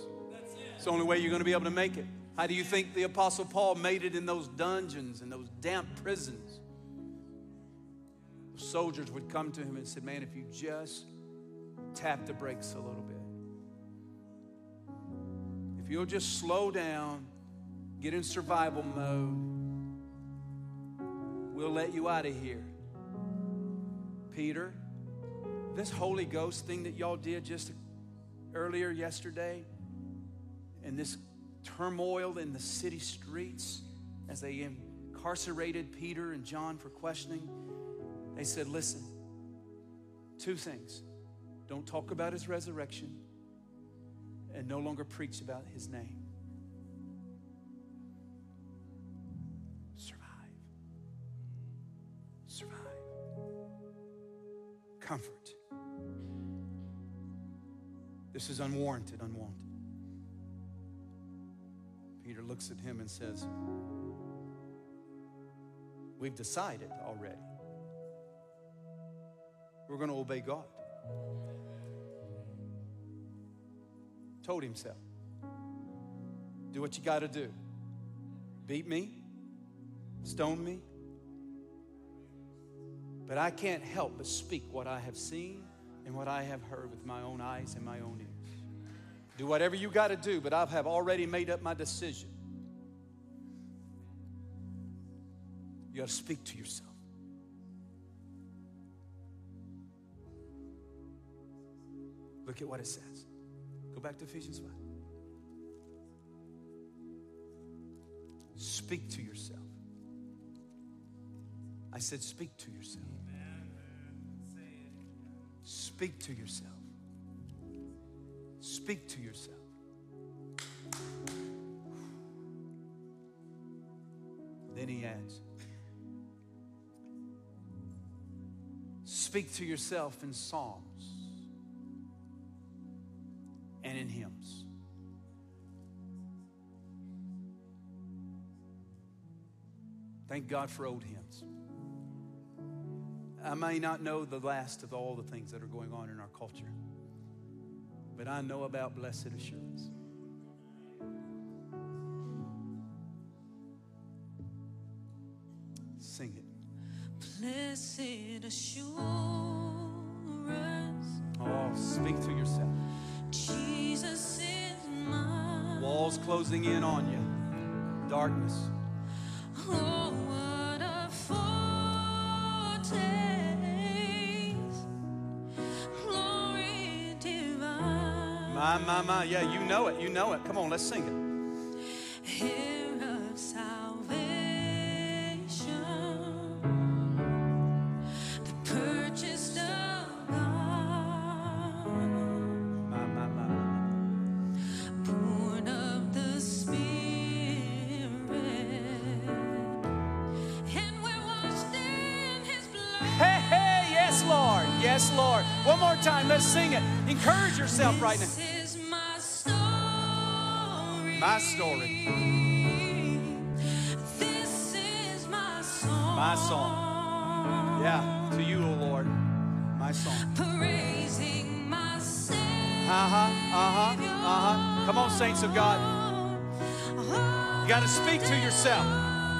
It's the only way you're going to be able to make it. How do you think the Apostle Paul made it in those dungeons and those damp prisons? Soldiers would come to him and said, Man, if you just tap the brakes a little bit, if you'll just slow down, get in survival mode, we'll let you out of here. Peter, this Holy Ghost thing that y'all did just earlier yesterday and this turmoil in the city streets as they incarcerated Peter and John for questioning, they said, Listen, two things. Don't talk about his resurrection and no longer preach about his name. Comfort. This is unwarranted, unwanted. Peter looks at him and says, We've decided already. We're going to obey God. Told himself, Do what you got to do. Beat me, stone me. But I can't help but speak what I have seen and what I have heard with my own eyes and my own ears. Do whatever you got to do, but I have already made up my decision. You got to speak to yourself. Look at what it says. Go back to Ephesians 5. Speak to yourself. I said, speak to yourself. Speak to yourself. Speak to yourself. Then he adds, Speak to yourself in psalms and in hymns. Thank God for old hymns. I may not know the last of all the things that are going on in our culture, but I know about blessed assurance. Sing it. Blessed assurance, Oh, speak to yourself. Jesus is mine. Walls closing in on you, darkness. Oh, my, my. Yeah, you know it. You know it. Come on, let's sing it. My, my, my. born of the Spirit. Hey, hey, yes, Lord. Yes, Lord. One more time, let's sing it. Encourage yourself right now. My story. This is my song. My song. Yeah, to you, O Lord. My song. Praising my Savior. Uh huh, uh huh, uh huh. Come on, saints of God. You got to speak to yourself.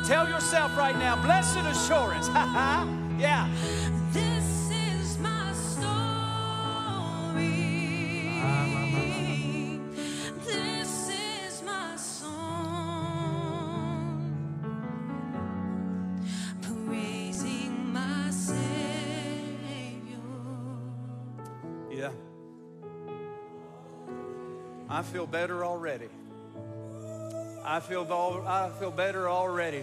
Tell yourself right now, blessed assurance. Ha ha. Yeah. This I feel better already. I feel, I feel better already.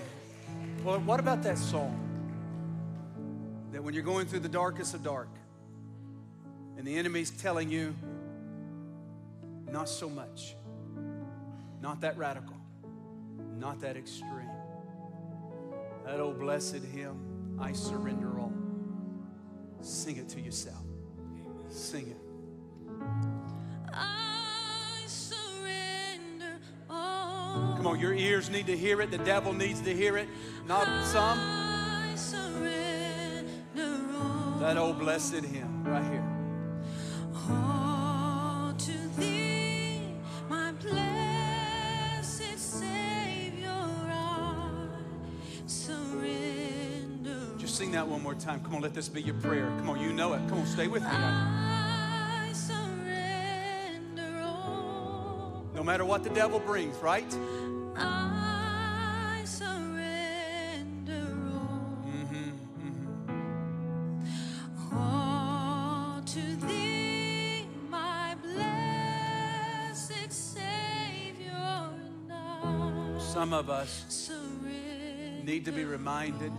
Well, what about that song? That when you're going through the darkest of dark and the enemy's telling you, not so much, not that radical, not that extreme. That old blessed hymn, I surrender all. Sing it to yourself. Sing it. Come on, your ears need to hear it. The devil needs to hear it. Not some. I surrender all. That old blessed hymn right here. All to thee, my blessed Savior, I surrender. Just sing that one more time. Come on, let this be your prayer. Come on, you know it. Come on, stay with me. I surrender all. No matter what the devil brings, right? Of us need to be reminded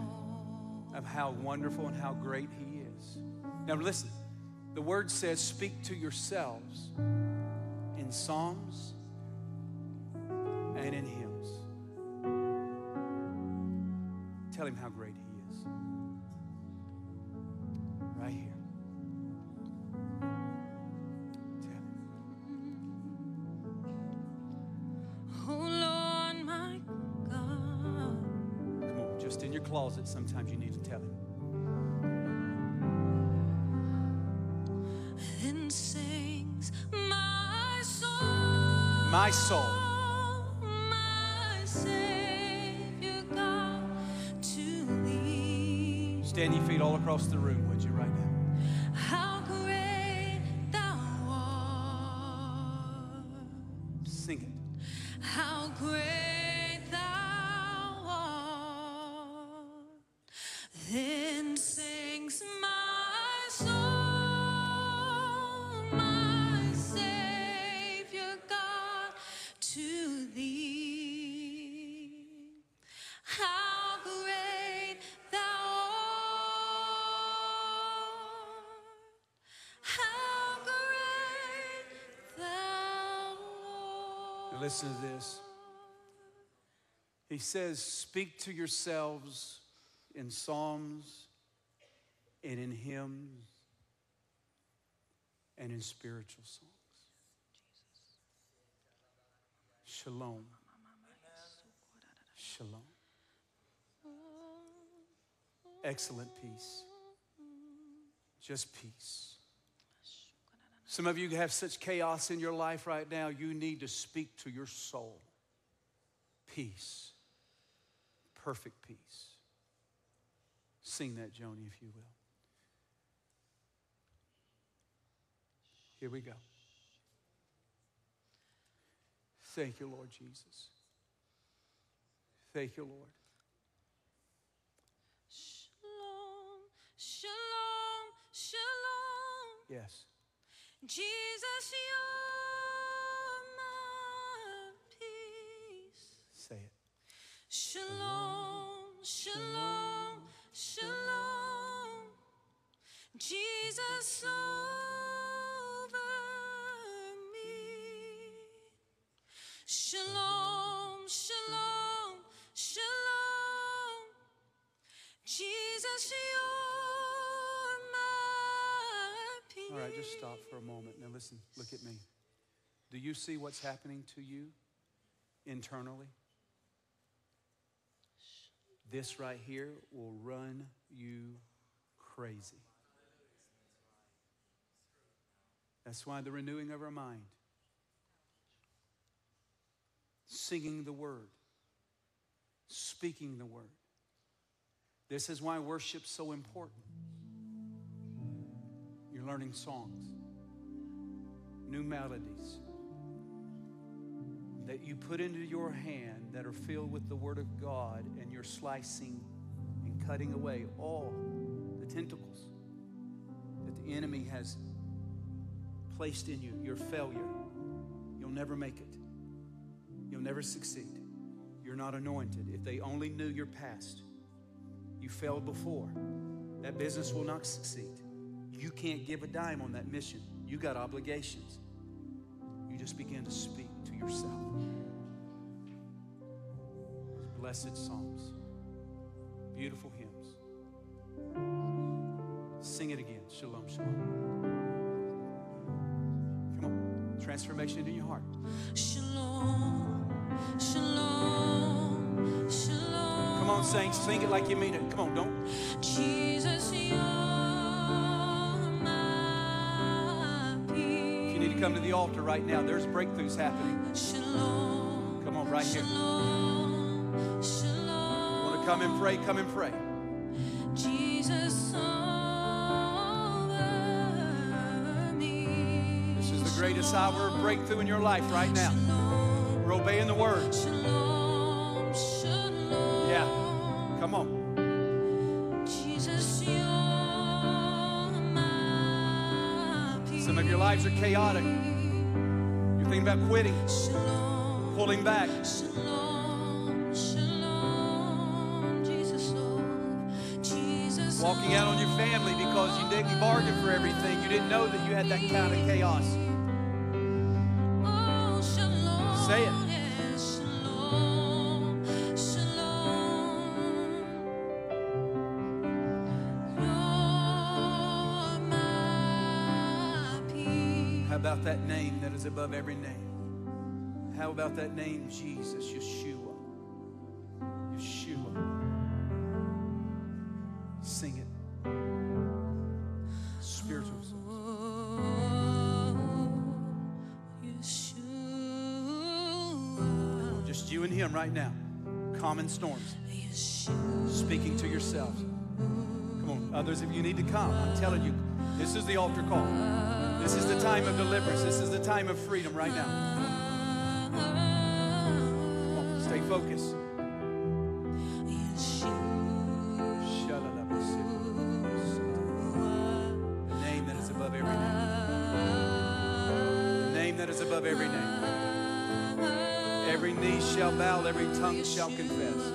of how wonderful and how great he is. Now, listen, the word says, speak to yourselves in psalms and in hymns. Tell him how great he is. My soul. Stand your feet all across the room, would you, right now? Listen to this. He says, Speak to yourselves in psalms and in hymns and in spiritual songs. Shalom. Shalom. Excellent peace. Just peace. Some of you have such chaos in your life right now, you need to speak to your soul. Peace. Perfect peace. Sing that, Joni, if you will. Here we go. Thank you, Lord Jesus. Thank you, Lord. Shalom, shalom, shalom. Yes. Jesus, you're my peace. Say it. Shalom, shalom, shalom. Jesus over me. Shalom, shalom, shalom. Jesus, you're All right, just stop for a moment. Now, listen, look at me. Do you see what's happening to you internally? This right here will run you crazy. That's why the renewing of our mind, singing the word, speaking the word. This is why worship's so important. You're learning songs, new melodies that you put into your hand that are filled with the Word of God, and you're slicing and cutting away all the tentacles that the enemy has placed in you. Your failure. You'll never make it, you'll never succeed. You're not anointed. If they only knew your past, you failed before, that business will not succeed. You can't give a dime on that mission. You got obligations. You just begin to speak to yourself. Blessed Psalms, beautiful hymns. Sing it again. Shalom, shalom. Come on. Transformation into your heart. Shalom, shalom, shalom. Come on, saints. Sing it like you mean it. Come on, don't. Jesus, come to the altar right now, there's breakthroughs happening. Shalom, Come on, right here. shalom, shalom. Want to come and pray? Come and pray. Jesus. This is the greatest hour of breakthrough in your life right now. We're obeying the word. Lives are chaotic. You're thinking about quitting, pulling back. walking out on your family because you didn't bargain for everything. You didn't know that you had that kind of chaos. Say it. About that name that is above every name? How about that name, Jesus, Yeshua? Yeshua. Sing it. Spiritual songs. Yeshua, Just you and Him right now. Common storms. Yeshua. Speaking to yourselves. Come on, others if you need to come. I'm telling you, this is the altar call. This is the time of deliverance. This is the time of freedom right now. Come on, stay focused. Name that is above every name. Name that is above every name. Every knee shall bow, every tongue shall confess.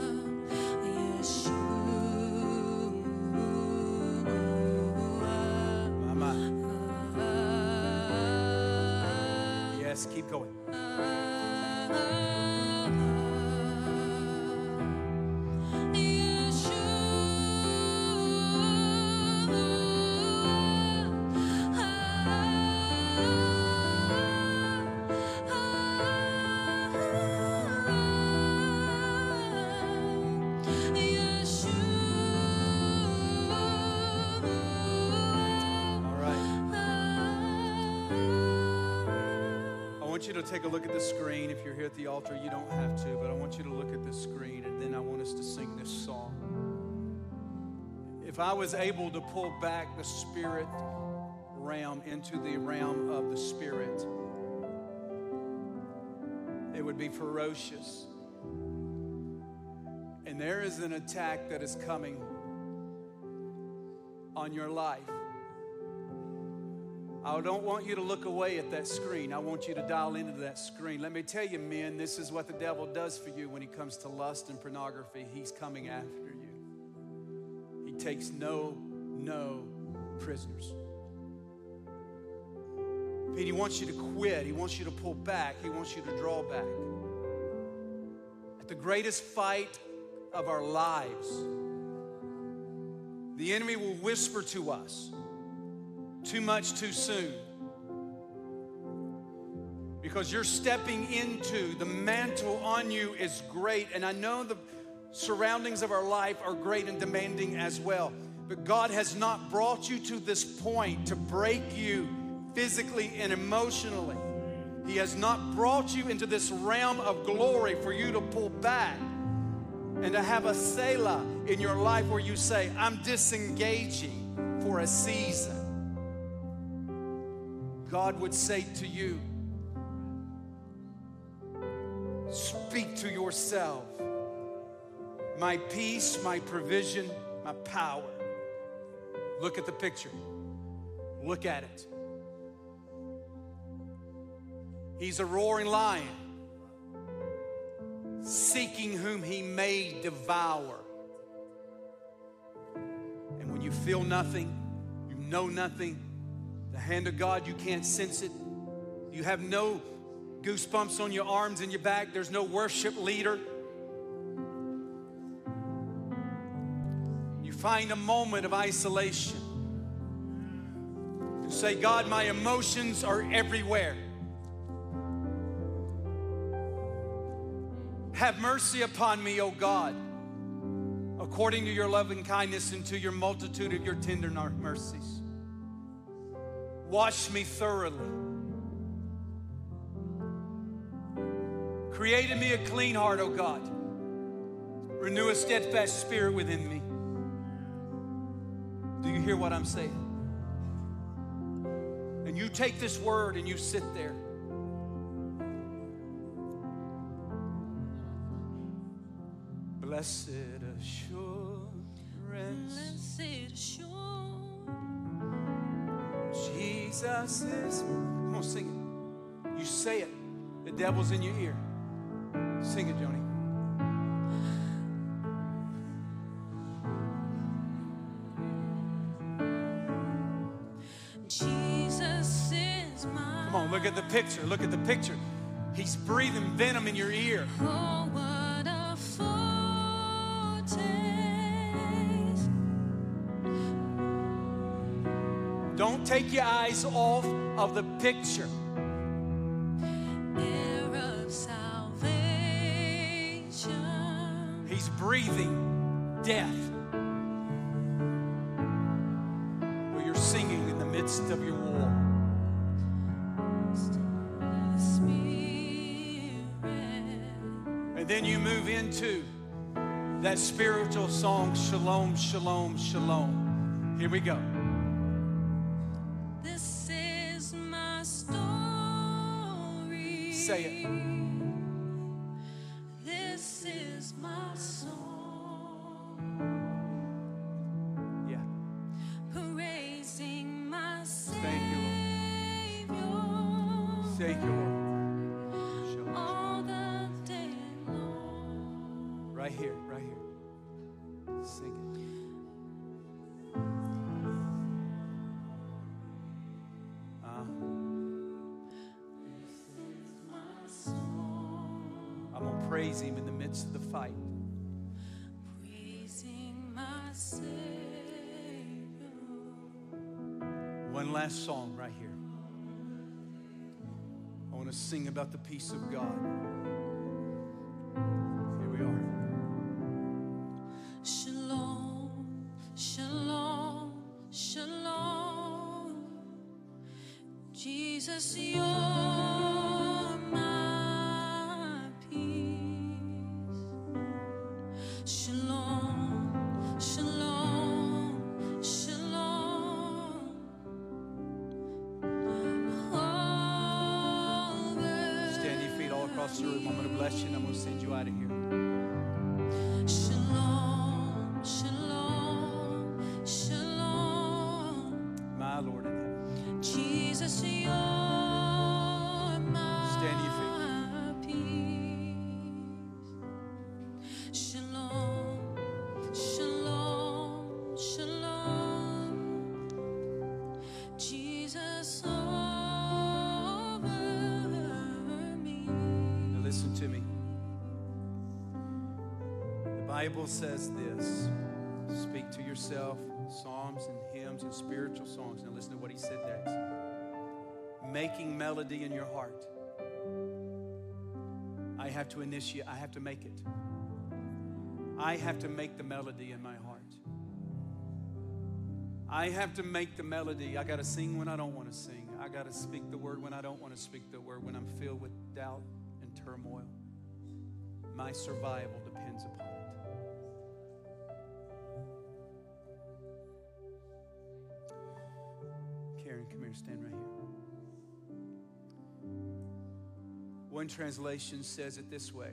Yes, keep going. Uh, want you to take a look at the screen. If you're here at the altar, you don't have to, but I want you to look at the screen and then I want us to sing this song. If I was able to pull back the spirit realm into the realm of the spirit, it would be ferocious. And there is an attack that is coming on your life. I don't want you to look away at that screen. I want you to dial into that screen. Let me tell you, men, this is what the devil does for you when he comes to lust and pornography. He's coming after you. He takes no, no prisoners. Pete, he wants you to quit. He wants you to pull back. He wants you to draw back. At the greatest fight of our lives, the enemy will whisper to us too much too soon. Because you're stepping into the mantle on you is great. And I know the surroundings of our life are great and demanding as well. But God has not brought you to this point to break you physically and emotionally. He has not brought you into this realm of glory for you to pull back and to have a Selah in your life where you say, I'm disengaging for a season. God would say to you, Speak to yourself. My peace, my provision, my power. Look at the picture. Look at it. He's a roaring lion, seeking whom he may devour. And when you feel nothing, you know nothing, the hand of God, you can't sense it, you have no goosebumps on your arms and your back, there's no worship leader. You find a moment of isolation. You say, God, my emotions are everywhere. Have mercy upon me, O God, according to your loving kindness and to your multitude of your tender mercies. Wash me thoroughly. Create in me a clean heart, O God. Renew a steadfast spirit within me. Do you hear what I'm saying? And you take this word and you sit there. Blessed assurance, Blessed assurance, Jesus is. Come on, sing it. You say it. The devil's in your ear. Sing it, Joni. Jesus is mine. Come on, look at the picture. Look at the picture. He's breathing venom in your ear. Oh, eyes off of the picture. Heir of salvation. He's breathing death. But you're singing in the midst of your war. And then you move into that spiritual song, Shalom, Shalom, Shalom. Here we go. Peace of God. Here we are. Shalom, shalom, shalom. Jesus, you're you and I'm going to send you out of here. Bible says this speak to yourself, Psalms and hymns and spiritual songs. Now listen to what he said next. Making melody in your heart. I have to initiate, I have to make it. I have to make the melody in my heart. I have to make the melody. I got to sing when I don't want to sing. I got to speak the word when I don't want to speak the word, when I'm filled with doubt and turmoil. My survival depends upon it. Karen, come here, stand right here. One translation says it this way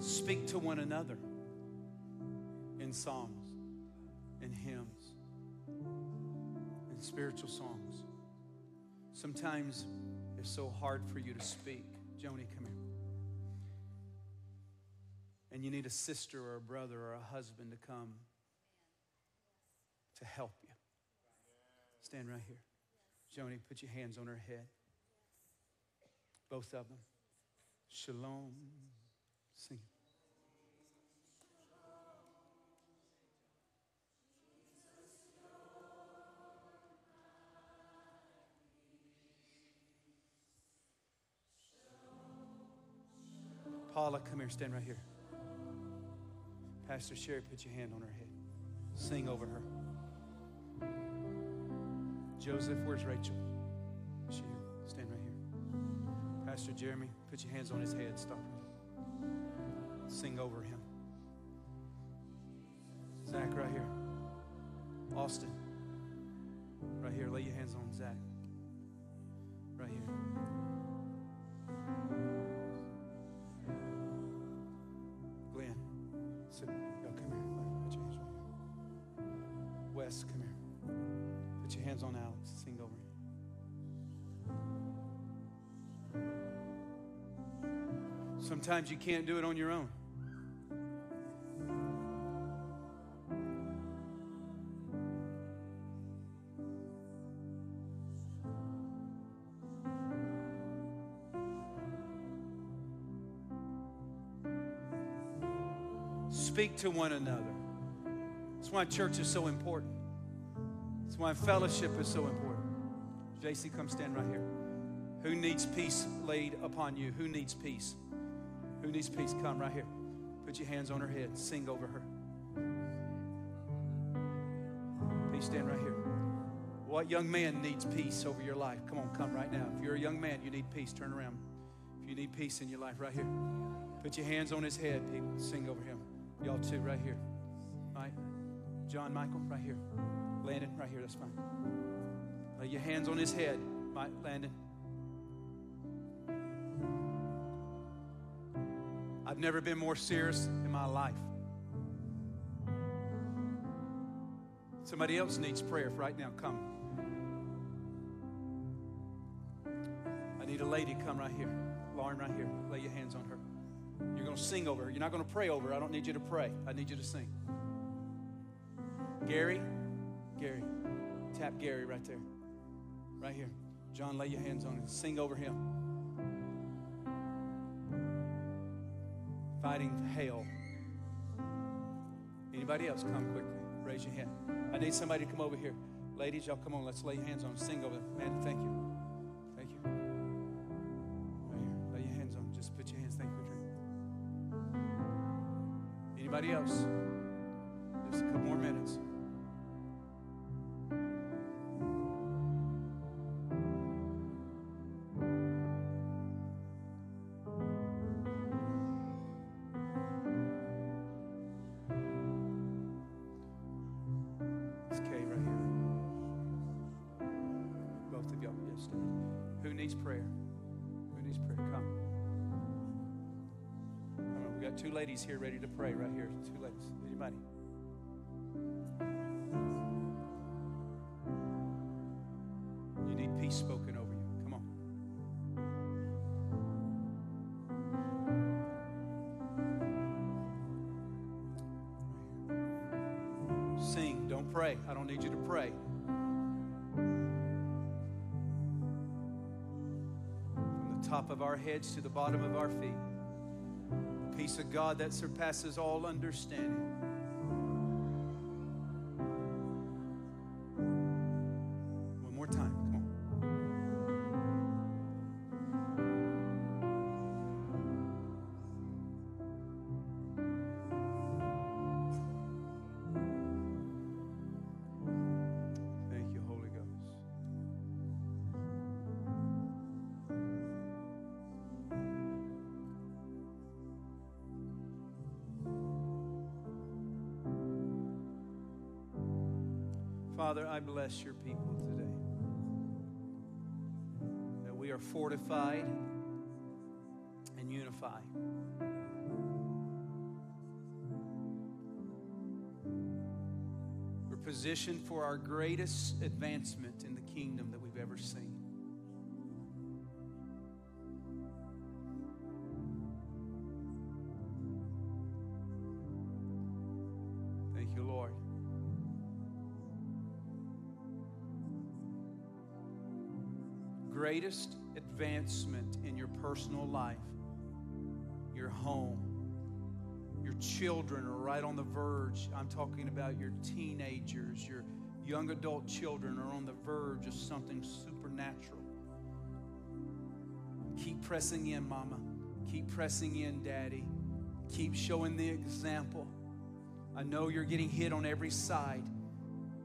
Speak to one another in psalms, in hymns, in spiritual songs. Sometimes it's so hard for you to speak. Joni, come here. And you need a sister or a brother or a husband to come to help. Stand right here. Joni, put your hands on her head. Both of them. Shalom. Sing. Paula, come here, stand right here. Pastor Sherry, put your hand on her head. Sing over her. Joseph, where's Rachel? Is she here? Stand right here. Pastor Jeremy, put your hands on his head. Stop here. Sing over him. Zach, right here. Austin, right here. Lay your hands on Zach. Right here. Hands on Alex. Sing over him. Sometimes you can't do it on your own. Speak to one another. That's why church is so important. That's why fellowship is so important. JC, come stand right here. Who needs peace laid upon you? Who needs peace? Who needs peace? Come right here. Put your hands on her head. Sing over her. Please stand right here. What young man needs peace over your life? Come on, come right now. If you're a young man, you need peace. Turn around. If you need peace in your life, right here. Put your hands on his head, people. Sing over him. Y'all too, right here. All right? John Michael, right here. Landon, right here. That's fine. Lay your hands on his head, Mike, Landon. I've never been more serious in my life. Somebody else needs prayer right now. Come. I need a lady. Come right here. Lauren, right here. Lay your hands on her. You're going to sing over her. You're not going to pray over her. I don't need you to pray. I need you to sing. Gary, Gary, tap Gary right there. Right here. John, lay your hands on him. Sing over him. Fighting hell. Anybody else? Come quickly. Raise your hand. I need somebody to come over here. Ladies, y'all come on. Let's lay hands on him. Sing over him. Man, thank you. Thank you. Right here. Lay your hands on him. Just put your hands. Thank you. Anybody else? Prayer? Who needs prayer? Come. Come we got two ladies here ready to pray right here. Two ladies. Anybody? Top of our heads to the bottom of our feet. The peace of God that surpasses all understanding bless your people today. That we are fortified and unified. We're positioned for our greatest advancement in the kingdom that we've ever seen. Greatest advancement in your personal life, your home, your children are right on the verge. I'm talking about your teenagers, your young adult children are on the verge of something supernatural. Keep pressing in, Mama. Keep pressing in, Daddy. Keep showing the example. I know you're getting hit on every side.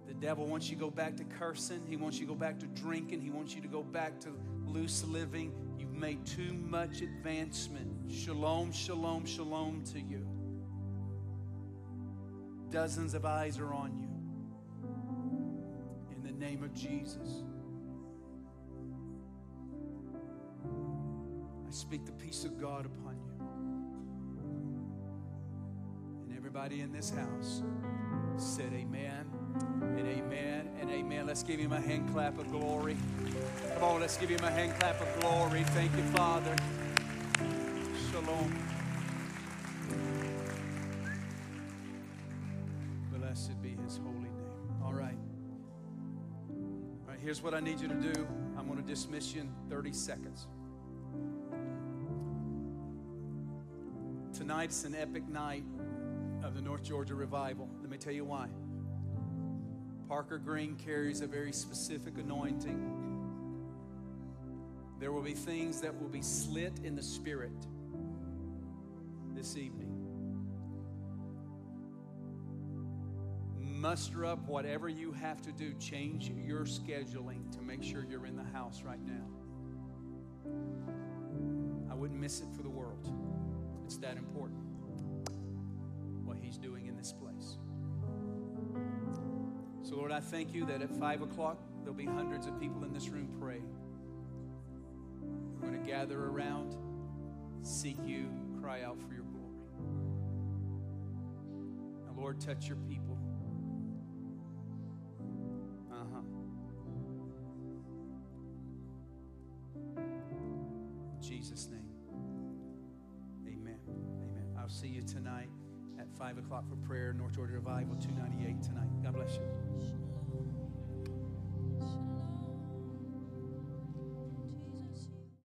The devil wants you to go back to cursing. He wants you to go back to drinking. He wants you to go back to loose living. You've made too much advancement. Shalom, shalom, shalom to you. Dozens of eyes are on you. In the name of Jesus. I speak the peace of God upon you. And everybody in this house said amen and amen and amen. Let's give him a hand clap of glory. Come on, let's give him a hand clap of glory. Thank you, Father. Shalom. Blessed be his holy name. All right. All right, here's what I need you to do. I'm going to dismiss you in 30 seconds. Tonight's an epic night of the North Georgia revival. Let me tell you why. Parker Green carries a very specific anointing. There will be things that will be slit in the spirit this evening. Muster up whatever you have to do, change your scheduling to make sure you're in the house right now. I wouldn't miss it for the world. It's that important So, Lord, I thank you that at 5 o'clock there'll be hundreds of people in this room praying. We're going to gather around, seek you, cry out for your glory. Now, Lord, touch your people. O'clock for prayer, North Georgia Revival 298 tonight. God bless you.